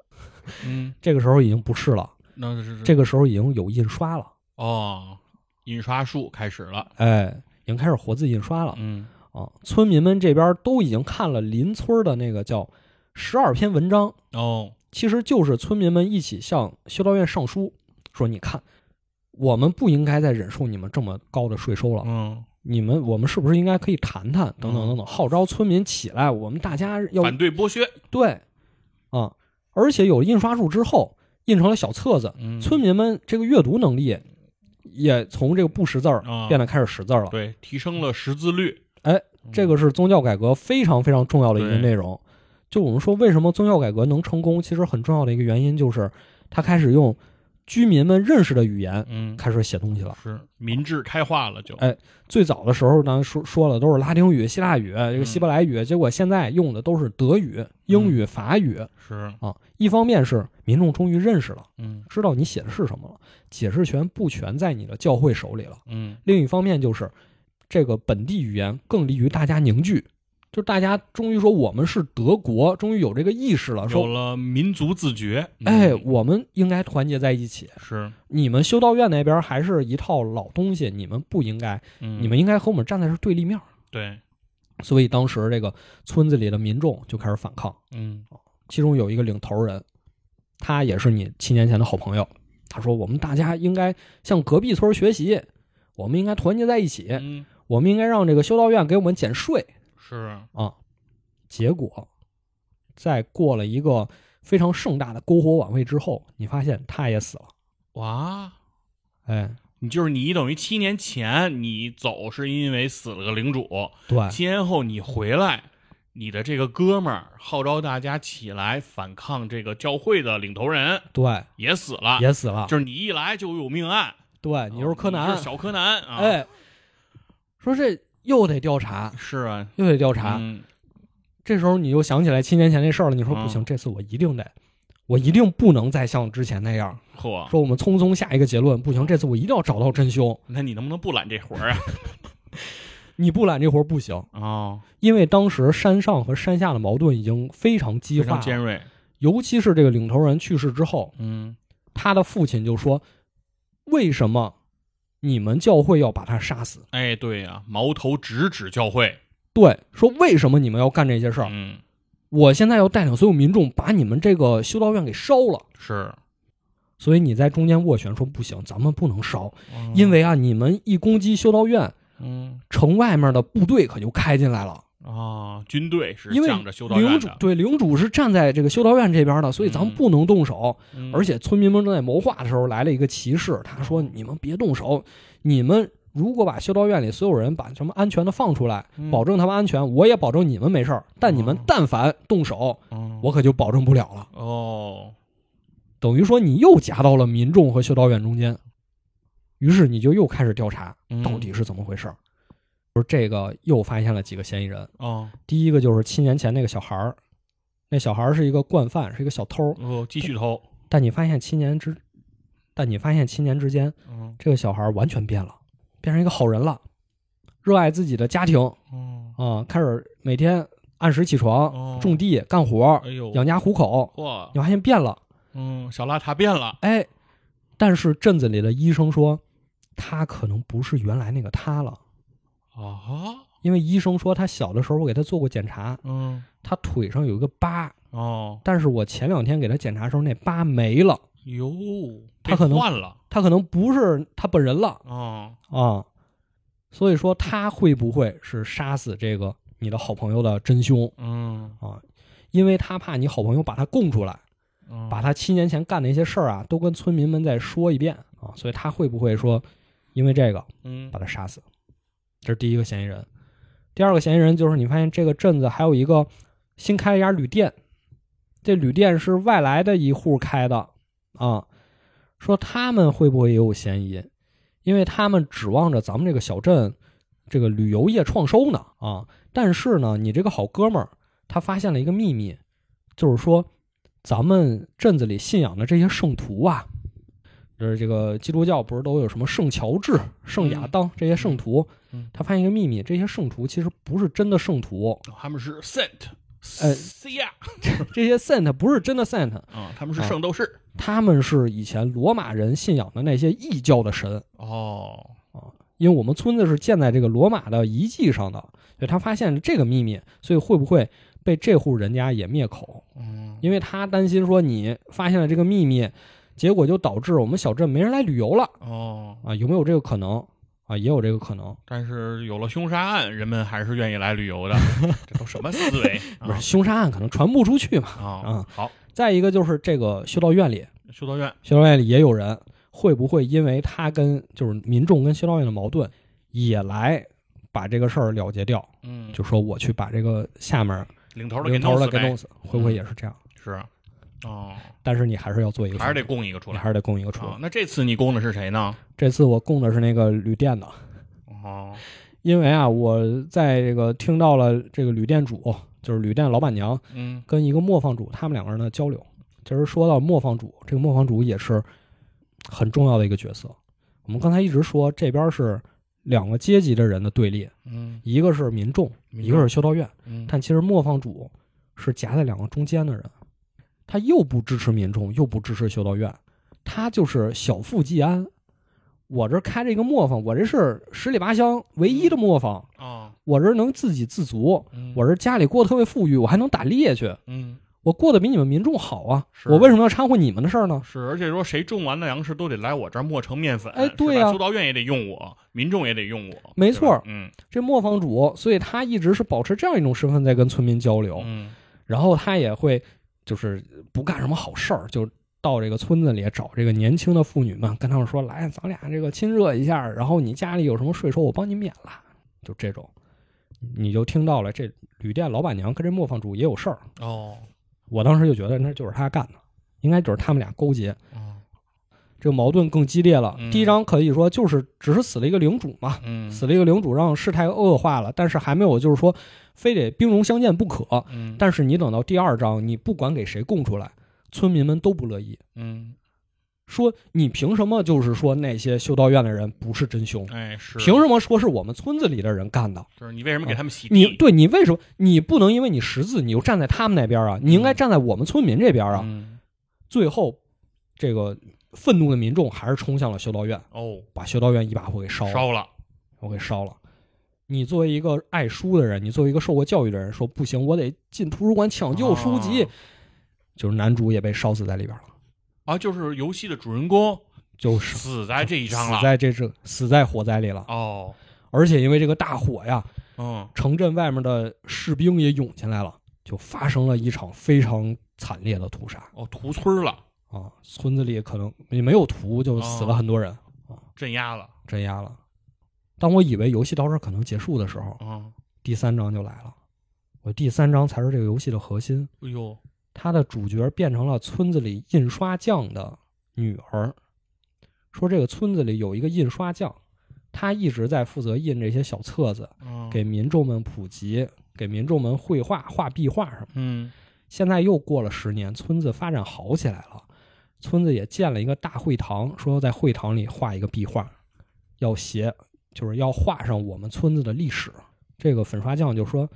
嗯，这个时候已经不是了，那是这个时候已经有印刷了，哦，印刷术开始了，哎，已经开始活字印刷了。嗯啊，村民们这边都已经看了邻村的那个叫十二篇文章，哦，其实就是村民们一起向修道院上书，说你看，我们不应该再忍受你们这么高的税收了，嗯，你们我们是不是应该可以谈谈？等等等等，号召村民起来，我们大家要反对剥削，对啊，而且有印刷术之后，印成了小册子，嗯，村民们这个阅读能力也从这个不识字儿啊变得开始识字儿了。对提升了识字率，哎嗯，这个是宗教改革非常非常重要的一个内容。就我们说，为什么宗教改革能成功，其实很重要的一个原因就是，他开始用居民们认识的语言嗯，开始写东西了。是民智开化了就，哎最早的时候呢，说说了都是拉丁语、希腊语、这个嗯。希伯来语，结果现在用的都是德语、英语、法语。是，啊。一方面是民众终于认识了，嗯。知道你写的是什么了，解释权不全在你的教会手里了。嗯。另一方面就是，这个本地语言更利于大家凝聚，就大家终于说我们是德国，终于有这个意识了，有，了民族自觉，哎，嗯我们应该团结在一起。是，你们修道院那边还是一套老东西，你们不应该，嗯，你们应该和我们站在是对立面。对，所以当时这个村子里的民众就开始反抗，嗯其中有一个领头人，他也是你七年前的好朋友。他说：“我们大家应该向隔壁村学习，我们应该团结在一起，嗯我们应该让这个修道院给我们减税。”是，啊，结果在过了一个非常盛大的篝火晚会之后，你发现他也死了。哇，哎，你就是你等于七年前你走是因为死了个领主，对七年后你回来，你的这个哥们儿号召大家起来反抗这个教会的领头人对，也死了，也死了。就是你一来就有命案，对，你就是柯你南是，小柯南啊，，哎，说这又得调查，是啊，又得调查。嗯。这时候你又想起来七年前那事儿了，你说嗯不行，这次我一定得，我一定不能再像之前那样，嚯，说我们匆匆下一个结论，不行，这次我一定要找到真凶。那你能不能不揽这活儿啊？你不揽这活儿不行，哦，因为当时山上和山下的矛盾已经非常激化尖锐，尤其是这个领头人去世之后，嗯。他的父亲就说：“为什么你们教会要把他杀死？哎，对呀、矛头直指教会，对，说为什么你们要干这些事儿？嗯，我现在要带领所有民众把你们这个修道院给烧了。是，所以你在中间斡旋说不行，咱们不能烧，嗯因为啊，你们一攻击修道院，嗯城外面的部队可就开进来了。啊，军队是因为向着修道院的，领主对领主是站在这个修道院这边的，所以咱们嗯不能动手。嗯而且村民们正在谋划的时候，来了一个骑士，他说：“你们别动手，你们如果把修道院里所有人把什么安全的放出来，嗯保证他们安全，我也保证你们没事儿。但你们哦但凡动手，嗯我可就保证不了了。哦，等于说你又夹到了民众和修道院中间。于是你就又开始调查嗯到底是怎么回事儿。不是这个又发现了几个嫌疑人，哦第一个就是七年前那个小孩儿，那小孩儿是一个惯犯，是一个小偷。哦，继续偷，但你发现七年之，但你发现七年之间，嗯这个小孩完全变了，变成一个好人了，热爱自己的家庭嗯啊、开始每天按时起床，哦种地干活，哎呦，养家糊口。哇，你发现变了，嗯，小邋遢变了，哎，但是镇子里的医生说，他可能不是原来那个他了，啊，因为医生说他小的时候我给他做过检查，嗯，他腿上有一个疤，哦，但是我前两天给他检查的时候那疤没了，哟，他可能被换了，他可能不是他本人了。哦，啊，所以说他会不会是杀死这个你的好朋友的真凶嗯，啊？因为他怕你好朋友把他供出来，嗯把他七年前干的一些事儿啊，都跟村民们再说一遍啊，所以他会不会说因为这个嗯把他杀死？这是第一个嫌疑人。第二个嫌疑人就是你发现这个镇子还有一个新开了一家旅店，这旅店是外来的一户开的啊，说他们会不会也有嫌疑？因为他们指望着咱们这个小镇这个旅游业创收呢啊，但是呢，你这个好哥们儿他发现了一个秘密，就是说咱们镇子里信仰的这些圣徒啊，就是这个基督教不是都有什么圣乔治、圣亚当这些圣徒？嗯他发现一个秘密，这些圣徒其实不是真的圣徒，他们是 Saint，呃 C 呀，这些 saint 不是真的 saint，啊，他们是圣斗士，他们是以前罗马人信仰的那些异教的神。哦，因为我们村子是建在这个罗马的遗迹上的，所以他发现了这个秘密，所以会不会被这户人家也灭口？嗯，因为他担心说你发现了这个秘密，结果就导致我们小镇没人来旅游了哦，啊？有没有这个可能啊？也有这个可能。但是有了凶杀案，人们还是愿意来旅游的，这都什么思维不是啊？凶杀案可能传不出去嘛？啊嗯，好，再一个就是这个修道院里，修道院，修道院里也有人，会不会因为他跟就是民众跟修道院的矛盾，也来把这个事儿了结掉？嗯，就说我去把这个下面领头的给领头弄死呗的给弄死，会不会也是这样？是，哦，但是你还是要做一个还是得，供一个出来你还。是得供一个出来。啊，那这次你供的是谁呢？这次我供的是那个旅店的，哦，因为啊，我在这个听到了这个旅店主，就是旅店老板娘嗯跟一个磨坊主他们两个人的交流。其实说到磨坊主，这个磨坊主也是很重要的一个角色。我们刚才一直说这边是两个阶级的人的对立，嗯一个是民众，民一个是修道院。嗯，但其实磨坊主是夹在两个中间的人，他又不支持民众，又不支持修道院，他就是小富即安。我这开着一个磨坊，我这是十里八乡唯一的磨坊，啊，我这能自给自足，嗯我这家里过得特别富裕，我还能打猎去，嗯我过得比你们民众好啊！我为什么要掺和你们的事儿呢？是，而且说谁种完的粮食都得来我这儿磨成面粉，哎对呀，呀修道院也得用我，民众也得用我，没错嗯这磨坊主，所以他一直是保持这样一种身份在跟村民交流，嗯然后他也会就是不干什么好事儿，就到这个村子里找这个年轻的妇女们，跟他们说：“来，咱俩这个亲热一下，然后你家里有什么税收，我帮你免了。”就这种，你就听到了这旅店老板娘跟这磨坊主也有事儿。哦，我当时就觉得那就是他干的，应该就是他们俩勾结，哦，这个矛盾更激烈了。嗯第一章可以说就是只是死了一个领主嘛，嗯，死了一个领主，让事态恶化了，但是还没有就是说非得兵戎相见不可。嗯，但是你等到第二章，你不管给谁供出来，村民们都不乐意，嗯，说你凭什么就是说那些修道院的人不是真凶？哎，是，凭什么说是我们村子里的人干的？就是你为什么给他们洗你？对你为什么你不能因为你识字你就站在他们那边啊？你应该站在我们村民这边啊！嗯，最后，这个愤怒的民众还是冲向了修道院，哦，把修道院一把火给烧了。烧了，我给烧了。你作为一个爱书的人，你作为一个受过教育的人，说不行，我得进图书馆抢救书籍，哦就是男主也被烧死在里边了，啊，就是游戏的主人公就是死在这一章了。死。在这这死在火灾里了。哦，而且因为这个大火呀，嗯，城镇外面的士兵也涌进来了，就发生了一场非常惨烈的屠杀。哦，屠村了，啊！村子里可能也没有图，就死了很多人啊，镇压了。镇压了。当我以为游戏到这儿可能结束的时候，嗯，第三章就来了。我第三章才是这个游戏的核心，哎呦，它的主角变成了村子里印刷匠的女儿。说这个村子里有一个印刷匠，他一直在负责印这些小册子，嗯，给民众们普及，给民众们绘画、画壁画什么。嗯，现在又过了十年，村子发展好起来了，村子也建了一个大会堂，说要在会堂里画一个壁画，要写，就是要画上我们村子的历史。这个粉刷匠就说：“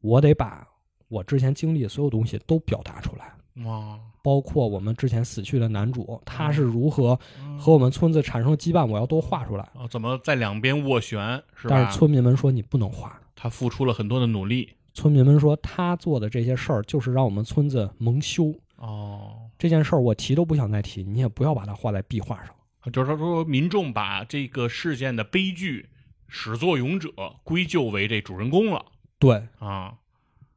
我得把我之前经历的所有东西都表达出来，哇，包括我们之前死去的男主，他是如何嗯和我们村子产生羁绊，我要都画出来。哦，怎么在两边斡旋是吧？但是村民们说你不能画，他付出了很多的努力。村民们说他做的这些事儿就是让我们村子蒙羞。哦，这件事儿我提都不想再提，你也不要把它画在壁画上。就是说，民众把这个事件的悲剧始作俑者归咎为这主人公了对，啊。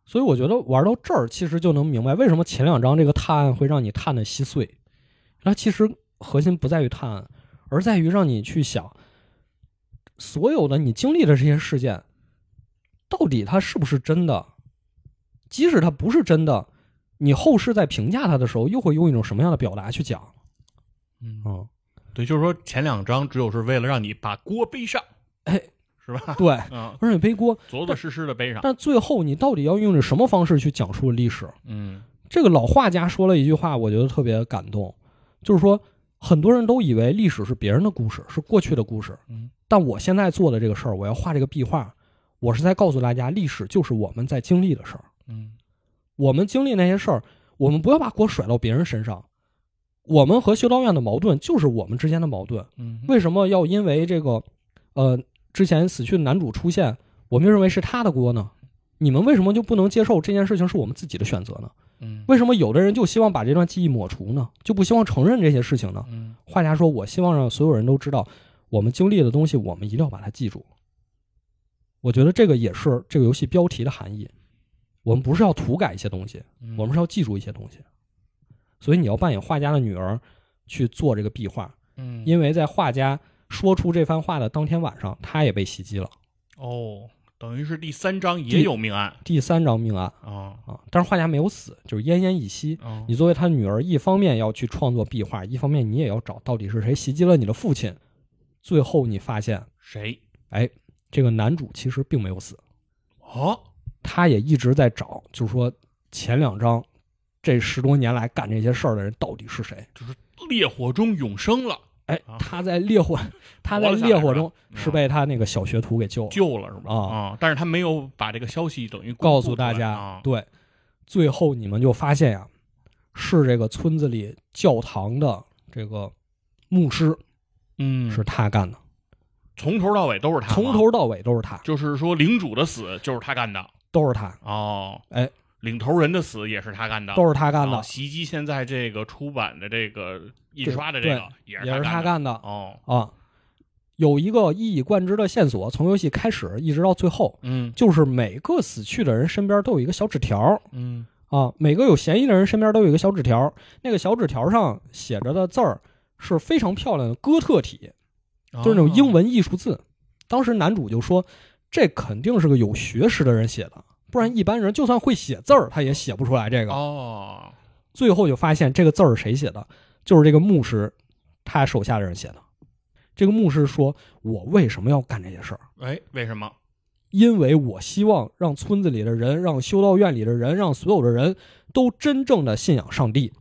所以我觉得玩到这儿，其实就能明白为什么前两章这个探案会让你探的稀碎。那其实核心不在于探案，而在于让你去想，所有的你经历的这些事件，到底它是不是真的？即使它不是真的，你后世在评价他的时候，又会用一种什么样的表达去讲？嗯，嗯，对，就是说前两章只有是为了让你把锅背上，哎，是吧？对，嗯，而且背锅，着着实实的背上。但最后你到底要用着什么方式去讲述历史？嗯这个老画家说了一句话，我觉得特别感动，就是说，很多人都以为历史是别人的故事，是过去的故事。嗯，但我现在做的这个事儿，我要画这个壁画，我是在告诉大家，历史就是我们在经历的事儿。嗯我们经历那些事儿，我们不要把锅甩到别人身上。我们和修道院的矛盾就是我们之间的矛盾。嗯，为什么要因为这个，呃，之前死去的男主出现，我们就认为是他的锅呢？你们为什么就不能接受这件事情是我们自己的选择呢？嗯为什么有的人就希望把这段记忆抹除呢？就不希望承认这些事情呢？嗯画家说：“我希望让所有人都知道，我们经历的东西，我们一定要把它记住。”我觉得这个也是这个游戏标题的含义。我们不是要涂改一些东西，嗯，我们是要记住一些东西。所以你要扮演画家的女儿去做这个壁画，嗯，因为在画家说出这番话的当天晚上，他也被袭击了。哦，等于是第三章也有命案第三章命案啊啊，但是画家没有死，就是奄奄一息。啊你作为他女儿，一方面要去创作壁画，一方面你也要找到底是谁袭击了你的父亲。最后你发现，谁？哎，这个男主其实并没有死，哦，他也一直在找，就是说前两章这十多年来干这些事儿的人到底是谁？就是烈火中永生了，哎啊，他在烈火，他在烈火中是被他那个小学徒给救了。救了是吧？啊。啊，但是他没有把这个消息等于告诉大家，啊，对，最后你们就发现呀，是这个村子里教堂的这个牧师嗯，是他干的，从头到尾都是他，从头到尾都是他，就是说领主的死就是他干的都是他，哦，哎，领头人的死也是他干的，都是他干啊的，袭击现在这个出版的这个印刷的这个也是他干的。哦，啊。有一个一以贯之的线索，从游戏开始一直到最后，嗯。就是每个死去的人身边都有一个小纸条嗯。啊，每个有嫌疑的人身边都有一个小纸条，那个小纸条上写着的字儿是非常漂亮的哥特体，就是那种英文艺术字。当时男主就说，这肯定是个有学识的人写的，不然一般人就算会写字儿，他也写不出来这个。哦，最后就发现这个字儿是谁写的，就是这个牧师他手下的人写的。这个牧师说：“我为什么要干这些事儿？哎，为什么？因为我希望让村子里的人，让修道院里的人，让所有的人都真正的信仰上帝。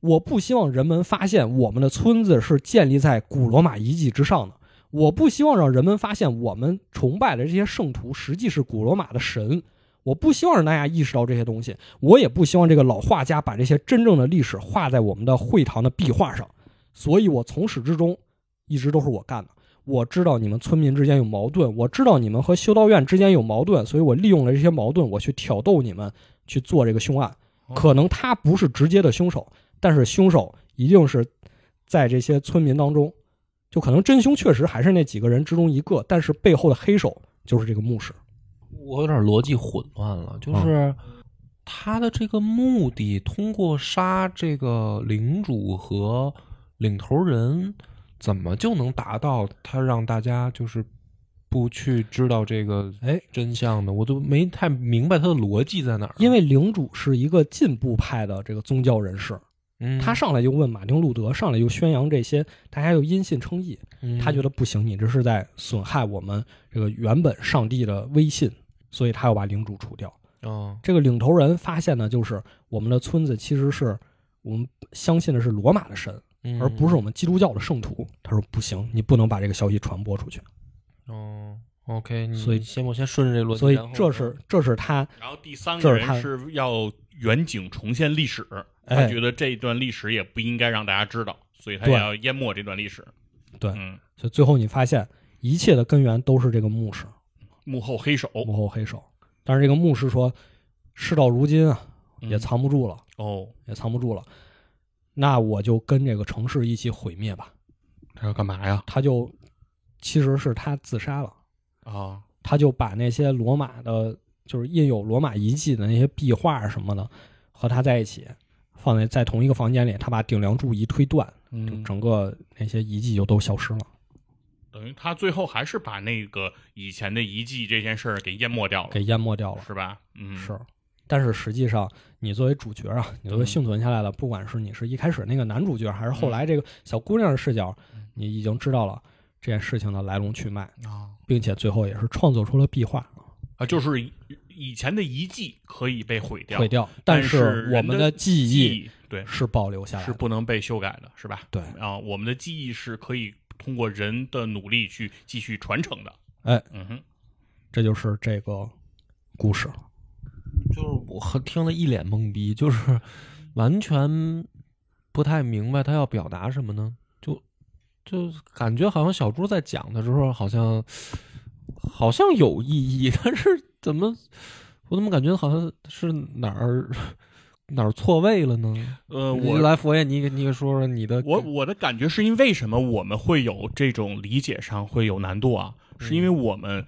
我不希望人们发现我们的村子是建立在古罗马遗迹之上的。我不希望让人们发现我们崇拜的这些圣徒实际是古罗马的神。我不希望让大家意识到这些东西。我也不希望这个老画家把这些真正的历史画在我们的会堂的壁画上。所以，我从始至终一直都是我干的。我知道你们村民之间有矛盾，我知道你们和修道院之间有矛盾，所以我利用了这些矛盾，我去挑逗你们去做这个凶案。可能他不是直接的凶手，但是凶手一定是在这些村民当中，就可能真凶确实还是那几个人之中一个，但是背后的黑手就是这个牧师。我有点逻辑混乱了，就是他的这个目的，通过杀这个领主和领头人，怎么就能达到他让大家就是不去知道这个哎，真相呢？我都没太明白他的逻辑在哪儿。因为领主是一个进步派的这个宗教人士，嗯他上来就问马丁路德，上来就宣扬这些，大家又因信称义。他觉得得不行，你这是在损害我们这个原本上帝的威信，所以他要把领主除掉。哦，这个领头人发现呢，就是我们的村子其实是我们相信的是罗马的神，嗯而不是我们基督教的圣徒。他说不行，你不能把这个消息传播出去。哦。OK，所以你先我先顺着这逻辑，所以这是这是他然后第三这是他个人是要远景重现历史，他哎觉得这一段历史也不应该让大家知道，所以他也要淹没这段历史。对嗯，所以最后你发现一切的根源都是这个牧师幕后黑手幕后黑手。但是这个牧师说，事到如今啊，也嗯藏不住了，哦，也藏不住了。那我就跟这个城市一起毁灭吧。他要干嘛呀？他就其实是他自杀了。啊，他就把那些罗马的，就是印有罗马遗迹的那些壁画什么的，和他在一起，放在在同一个房间里。他把顶梁柱一推断，嗯，整个那些遗迹就都消失了，等于他最后还是把那个以前的遗迹这件事儿给淹没掉了，给淹没掉了。是吧？嗯，是，但是实际上，你作为主角啊，你作为嗯幸存下来的，不管是你是一开始那个男主角，还是后来这个小姑娘的视角，嗯你已经知道了这件事情的来龙去脉，啊并且最后也是创作出了壁画，啊，就是以以前的遗迹可以被毁掉，毁掉，但是我们的记忆忆对是保留下来是。不能被修改的，是吧？对啊，我们的记忆是可以通过人的努力去继续传承的。哎，嗯哼，这就是这个故事。就是我很听了一脸懵逼，就是完全不太明白他要表达什么呢？就就感觉好像小猪在讲的时候，好像好像有意义，但是怎么我怎么感觉好像是哪儿哪儿错位了呢？呃，你我来佛爷，你给你给说说你的我我的感觉是因为什么我们会有这种理解上会有难度啊？是因为我们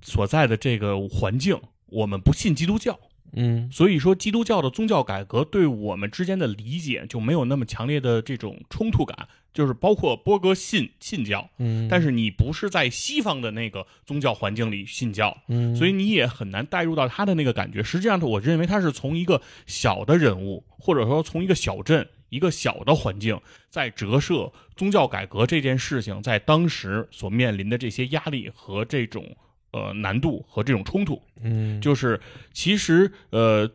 所在的这个环境，我们不信基督教，嗯所以说基督教的宗教改革对我们之间的理解就没有那么强烈的这种冲突感。就是包括波哥信信教，嗯，但是你不是在西方的那个宗教环境里信教，嗯，所以你也很难带入到他的那个感觉。实际上，我认为他是从一个小的人物，或者说从一个小镇、一个小的环境，在折射宗教改革这件事情在当时所面临的这些压力和这种呃难度和这种冲突。嗯就是其实呃，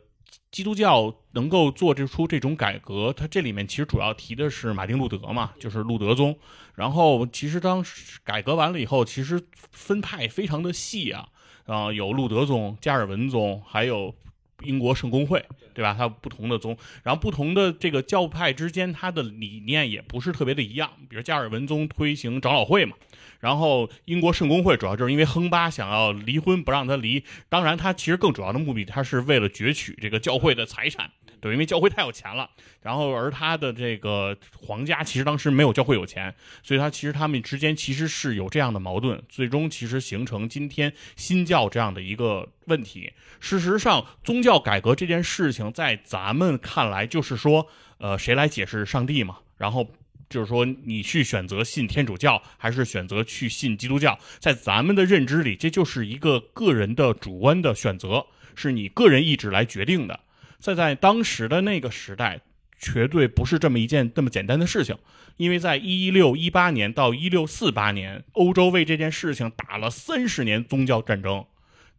基督教能够做这出这种改革，它这里面其实主要提的是马丁路德嘛，就是路德宗。然后其实当时改革完了以后，其实分派非常的细啊，啊、有路德宗、加尔文宗，还有。英国圣公会，对吧？它有不同的宗，然后不同的这个教派之间，它的理念也不是特别的一样。比如加尔文宗推行长老会嘛，然后英国圣公会主要就是因为亨巴想要离婚不让他离，当然他其实更主要的目的，他是为了攫取这个教会的财产，对，因为教会太有钱了，然后而他的这个皇家其实当时没有教会有钱，所以他其实他们之间其实是有这样的矛盾，最终其实形成今天新教这样的一个问题。事实上，宗教改革这件事情在咱们看来就是说，呃，谁来解释上帝嘛？然后。就是说，你去选择信天主教，还是选择去信基督教，在咱们的认知里，这就是一个个人的主观的选择，是你个人意志来决定的。在在当时的那个时代，绝对不是这么一件这么简单的事情，因为在一六一八年到一六四八年，欧洲为这件事情打了三十年宗教战争，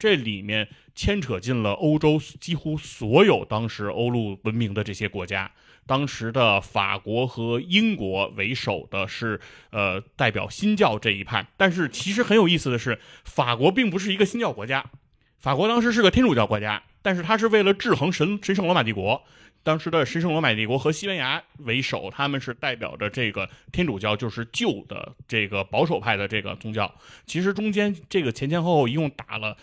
这里面牵扯进了欧洲几乎所有当时欧陆文明的这些国家。当时的法国和英国为首的是呃代表新教这一派，但是其实很有意思的是，法国并不是一个新教国家，法国当时是个天主教国家，但是它是为了制衡神神圣罗马帝国，当时的神圣罗马帝国和西班牙为首，他们是代表着这个天主教，就是旧的这个保守派的这个宗教。其实中间这个前前后后一共打了。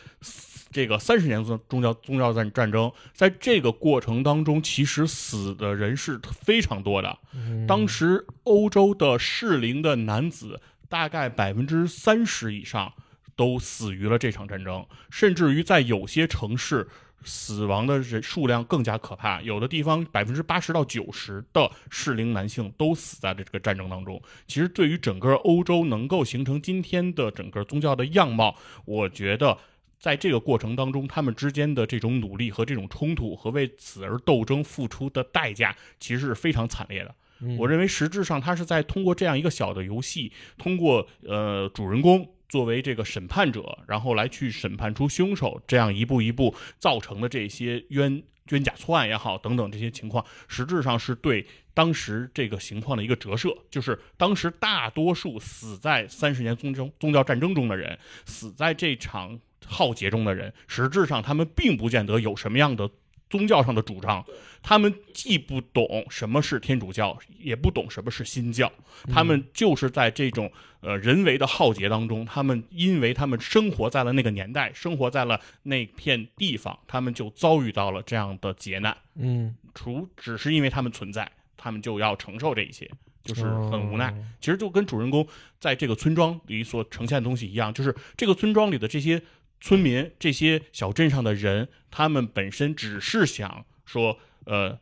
这个三十年宗宗教宗教战战争，在这个过程当中，其实死的人是非常多的。当时欧洲的适龄的男子大概百分之三十以上都死于了这场战争，甚至于在有些城市，死亡的人数量更加可怕。有的地方百分之八十到九十的适龄男性都死在了这个战争当中。其实对于整个欧洲能够形成今天的整个宗教的样貌，我觉得。在这个过程当中，他们之间的这种努力和这种冲突和为此而斗争付出的代价，其实是非常惨烈的。我认为实质上他是在通过这样一个小的游戏，通过呃主人公作为这个审判者，然后来去审判出凶手，这样一步一步造成的这些冤冤假错案也好等等这些情况，实质上是对当时这个情况的一个折射，就是当时大多数死在三十年宗教宗教战争中的人，死在这场。浩劫中的人，实质上他们并不见得有什么样的宗教上的主张，他们既不懂什么是天主教，也不懂什么是新教，他们就是在这种呃人为的浩劫当中，他们因为他们生活在了那个年代，生活在了那片地方，他们就遭遇到了这样的劫难。嗯，除只是因为他们存在，他们就要承受这一切。就是很无奈，其实就跟主人公在这个村庄里所呈现的东西一样，就是这个村庄里的这些。村民这些小镇上的人，他们本身只是想说，呃，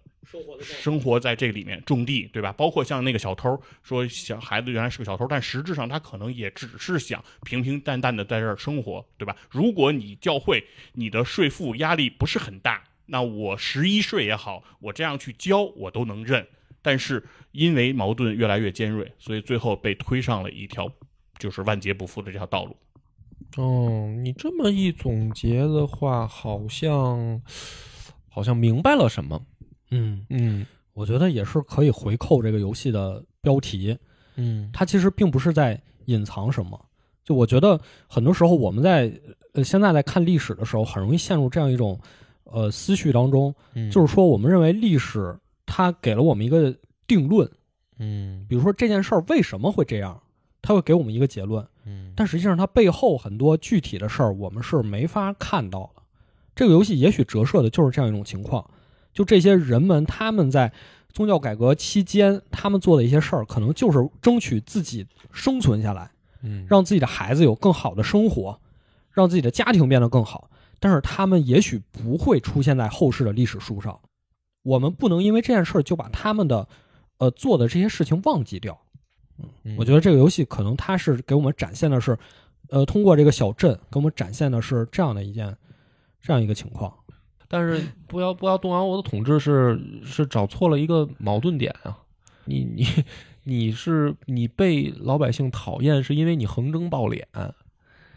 生活在这里面种地，对吧？包括像那个小偷说，小孩子原来是个小偷，但实质上他可能也只是想平平淡淡的在这儿生活，对吧？如果你教会你的税负压力不是很大，那我十一税也好，我这样去交我都能认。但是因为矛盾越来越尖锐，所以最后被推上了一条就是万劫不复的这条道路。哦，你这么一总结的话，好像好像明白了什么。嗯嗯，我觉得也是可以回扣这个游戏的标题。嗯，它其实并不是在隐藏什么。就我觉得很多时候我们在呃现在在看历史的时候，很容易陷入这样一种呃思绪当中，就是说我们认为历史它给了我们一个定论。嗯，比如说这件事儿为什么会这样，它会给我们一个结论。嗯，但实际上它背后很多具体的事儿，我们是没法看到的。这个游戏也许折射的就是这样一种情况，就这些人们他们在宗教改革期间，他们做的一些事儿，可能就是争取自己生存下来，嗯，让自己的孩子有更好的生活，让自己的家庭变得更好。但是他们也许不会出现在后世的历史书上，我们不能因为这件事儿就把他们的，呃，做的这些事情忘记掉。嗯，我觉得这个游戏可能它是给我们展现的是，呃，通过这个小镇给我们展现的是这样的一件，这样一个情况。但是不要不要动摇我的统治是是找错了一个矛盾点啊！你你你是你被老百姓讨厌是因为你横征暴敛，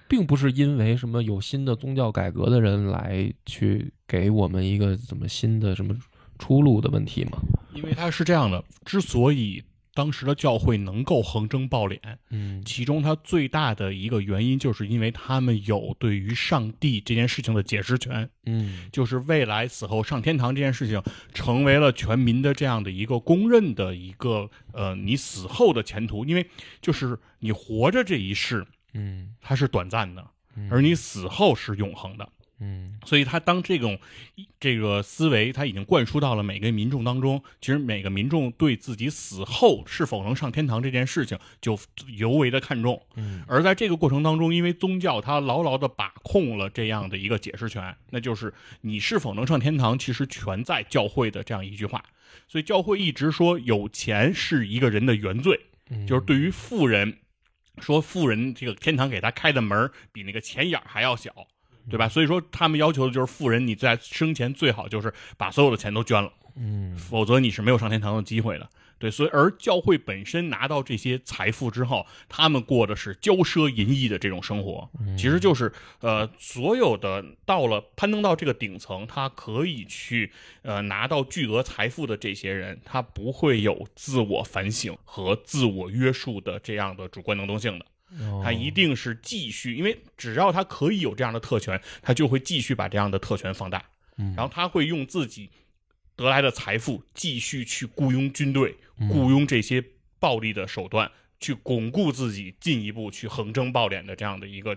并不是因为什么有新的宗教改革的人来去给我们一个怎么新的什么出路的问题嘛？因为它是这样的，之所以。当时的教会能够横征暴敛，嗯，其中它最大的一个原因，就是因为他们有对于上帝这件事情的解释权，嗯，就是未来死后上天堂这件事情，成为了全民的这样的一个公认的一个，呃，你死后的前途，因为就是你活着这一世，嗯，它是短暂的，而你死后是永恒的。嗯所以他当这种这个思维他已经灌输到了每个民众当中，其实每个民众对自己死后是否能上天堂这件事情就尤为的看重。嗯而在这个过程当中，因为宗教它牢牢的把控了这样的一个解释权，那就是你是否能上天堂，其实全在教会的这样一句话。所以教会一直说有钱是一个人的原罪，嗯，就是对于富人说，富人这个天堂给他开的门比那个钱眼儿还要小，对吧？所以说他们要求的就是富人你在生前最好就是把所有的钱都捐了。嗯否则你是没有上天堂的机会的。对，所以而教会本身拿到这些财富之后，他们过的是骄奢淫逸的这种生活，其实就是呃，所有的到了攀登到这个顶层，他可以去呃拿到巨额财富的这些人，他不会有自我反省和自我约束的这样的主观能动性的。哦。他一定是继续，因为只要他可以有这样的特权，他就会继续把这样的特权放大，嗯。然后他会用自己得来的财富继续去雇佣军队，嗯。雇佣这些暴力的手段，去巩固自己进一步去横征暴敛的这样的一个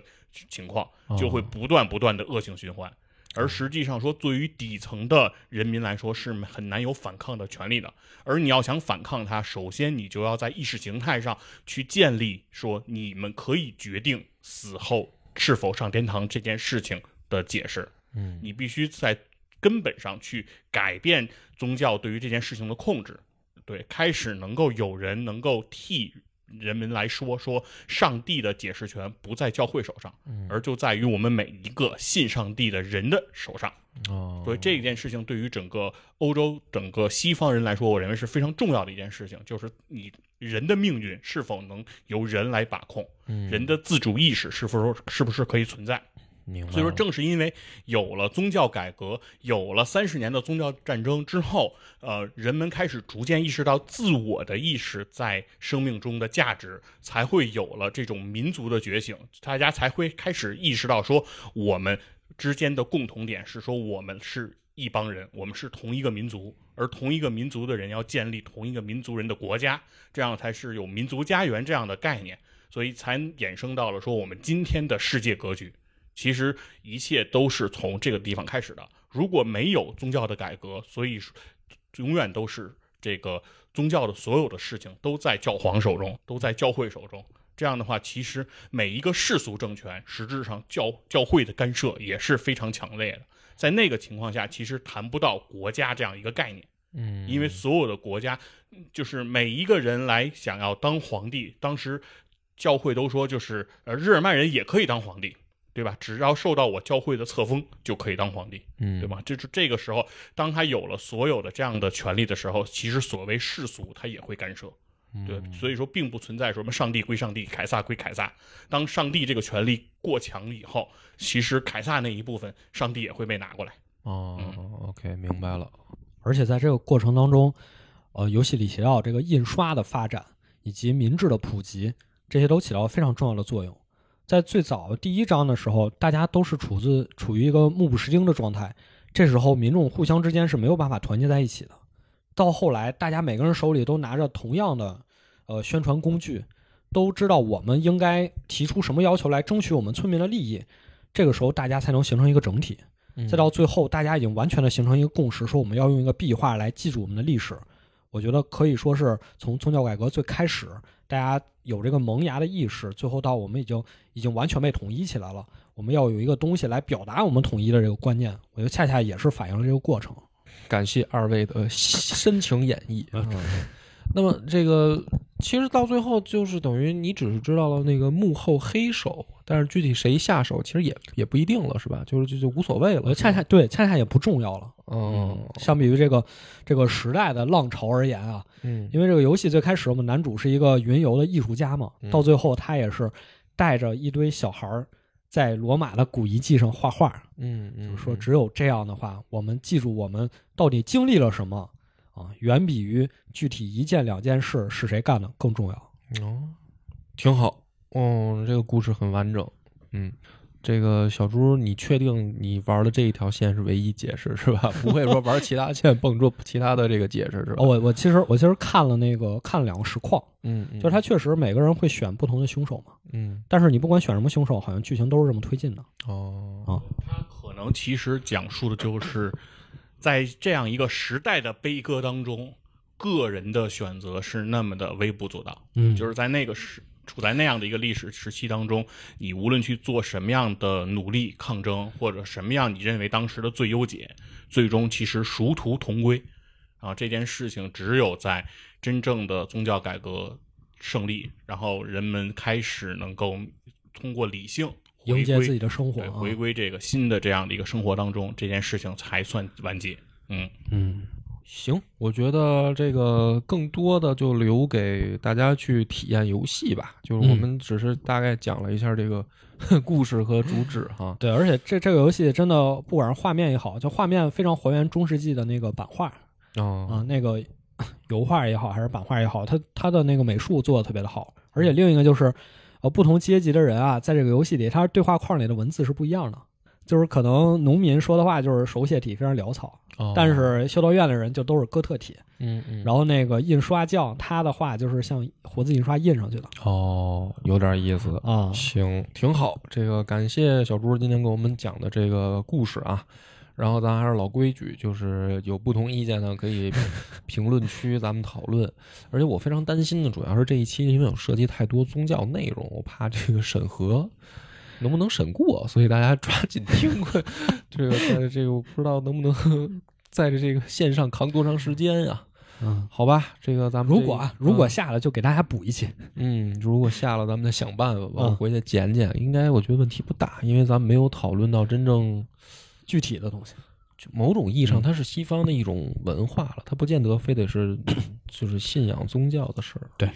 情况，哦。就会不断不断的恶性循环。而实际上说，对于底层的人民来说是很难有反抗的权利的。而你要想反抗它，首先你就要在意识形态上去建立说你们可以决定死后是否上天堂这件事情的解释。嗯你必须在根本上去改变宗教对于这件事情的控制，对，开始能够有人能够替人们来说，说上帝的解释权不在教会手上，而就在于我们每一个信上帝的人的手上。哦，所以这件事情对于整个欧洲、整个西方人来说，我认为是非常重要的一件事情，就是你人的命运是否能由人来把控，嗯人的自主意识是否是不是可以存在。明白，所以说，正是因为有了宗教改革，有了三十年的宗教战争之后，呃，人们开始逐渐意识到自我的意识在生命中的价值，才会有了这种民族的觉醒，大家才会开始意识到说，我们之间的共同点是说，我们是一帮人，我们是同一个民族，而同一个民族的人要建立同一个民族人的国家，这样才是有民族家园这样的概念，所以才衍生到了说我们今天的世界格局。其实一切都是从这个地方开始的。如果没有宗教的改革，所以永远都是这个宗教的所有的事情都在教皇手中，都在教会手中。这样的话，其实每一个世俗政权，实质上教教会的干涉也是非常强烈的。在那个情况下，其实谈不到国家这样一个概念。嗯，因为所有的国家，就是每一个人来想要当皇帝，当时教会都说，就是呃日耳曼人也可以当皇帝，对吧？只要受到我教会的册封，就可以当皇帝，嗯对吧？就是这个时候，当他有了所有的这样的权利的时候，其实所谓世俗他也会干涉。对，所以说并不存在什么上帝归上帝，凯撒归凯撒。当上帝这个权力过强以后，其实凯撒那一部分，上帝也会被拿过来。哦，OK，明白了，而且在这个过程当中，呃，游戏里提到这个印刷的发展以及民智的普及，这些都起到非常重要的作用。在最早第一章的时候，大家都是处自处于一个目不识丁的状态，这时候民众互相之间是没有办法团结在一起的。到后来，大家每个人手里都拿着同样的呃宣传工具，都知道我们应该提出什么要求来争取我们村民的利益，这个时候大家才能形成一个整体。嗯再到最后，大家已经完全的形成一个共识，说我们要用一个壁画来记住我们的历史。我觉得可以说是从宗教改革最开始，大家有这个萌芽的意识，最后到我们已经已经完全被统一起来了。我们要有一个东西来表达我们统一的这个观念，我觉得恰恰也是反映了这个过程。感谢二位的深情演绎。嗯，那么这个其实到最后就是等于你只是知道了那个幕后黑手，但是具体谁下手其实也也不一定了，是吧？就是就就无所谓了。恰恰对，恰恰也不重要了。嗯相比于这个这个时代的浪潮而言啊，嗯因为这个游戏最开始我们男主是一个云游的艺术家嘛，嗯到最后他也是带着一堆小孩儿在罗马的古遗迹上画画，嗯嗯，就是说只有这样的话，我们记住我们到底经历了什么啊，远比于具体一件两件事是谁干的更重要。哦，挺好。哦，这个故事很完整。嗯，这个小猪，你确定你玩的这一条线是唯一解释是吧？不会说玩其他线蹦出其他的这个解释是吧？哦，我我其实我其实看了那个看了两个实况，嗯，嗯就是他确实每个人会选不同的凶手嘛，嗯但是你不管选什么凶手，好像剧情都是这么推进的。哦啊它可能其实讲述的就是在这样一个时代的悲歌当中，个人的选择是那么的微不足道。嗯就是在那个时处在那样的一个历史时期当中，你无论去做什么样的努力抗争，或者什么样你认为当时的最优解，最终其实殊途同归。啊，这件事情只有在真正的宗教改革胜利，然后人们开始能够通过理性迎接自己的生活，啊，回归这个新的这样的一个生活当中，这件事情才算完结。嗯，嗯行，我觉得这个更多的就留给大家去体验游戏吧。就是我嗯们只是大概讲了一下这个 故事和主旨哈。对，而且这这个游戏真的不管是画面也好，就画面非常还原中世纪的那个版画啊，哦，那个油画也好还是版画也好，它它的那个美术做的特别的好。而且另一个就是，呃，不同阶级的人啊，在这个游戏里，他对话框里的文字是不一样的。就是可能农民说的话就是手写体，非常潦草，哦但是修道院的人就都是哥特体。嗯嗯，然后那个印刷匠他的话就是像活字印刷印上去的哦，有点意思。啊。行，挺好。这个感谢小猪今天给我们讲的这个故事啊。然后咱还是老规矩，就是有不同意见呢，可以 评论区咱们讨论。而且我非常担心的，主要是这一期因为有涉及太多宗教内容，我怕这个审核能不能审过，所以大家抓紧听快。这个在这个我不知道能不能在这个线上扛多长时间啊？嗯，好吧，这个咱们这如果啊，如果嗯下了就给大家补一期。嗯，如果下了，咱们再想办法吧。我嗯回去剪剪，应该我觉得问题不大，因为咱们没有讨论到真正具体的东西，就某种意义上，嗯它是西方的一种文化了，它不见得非得是 就是信仰宗教的事儿。对，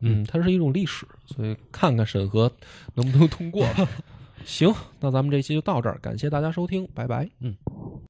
嗯，它是一种历史，所以看看审核能不能通过吧。行，那咱们这期就到这儿，感谢大家收听，拜拜。嗯。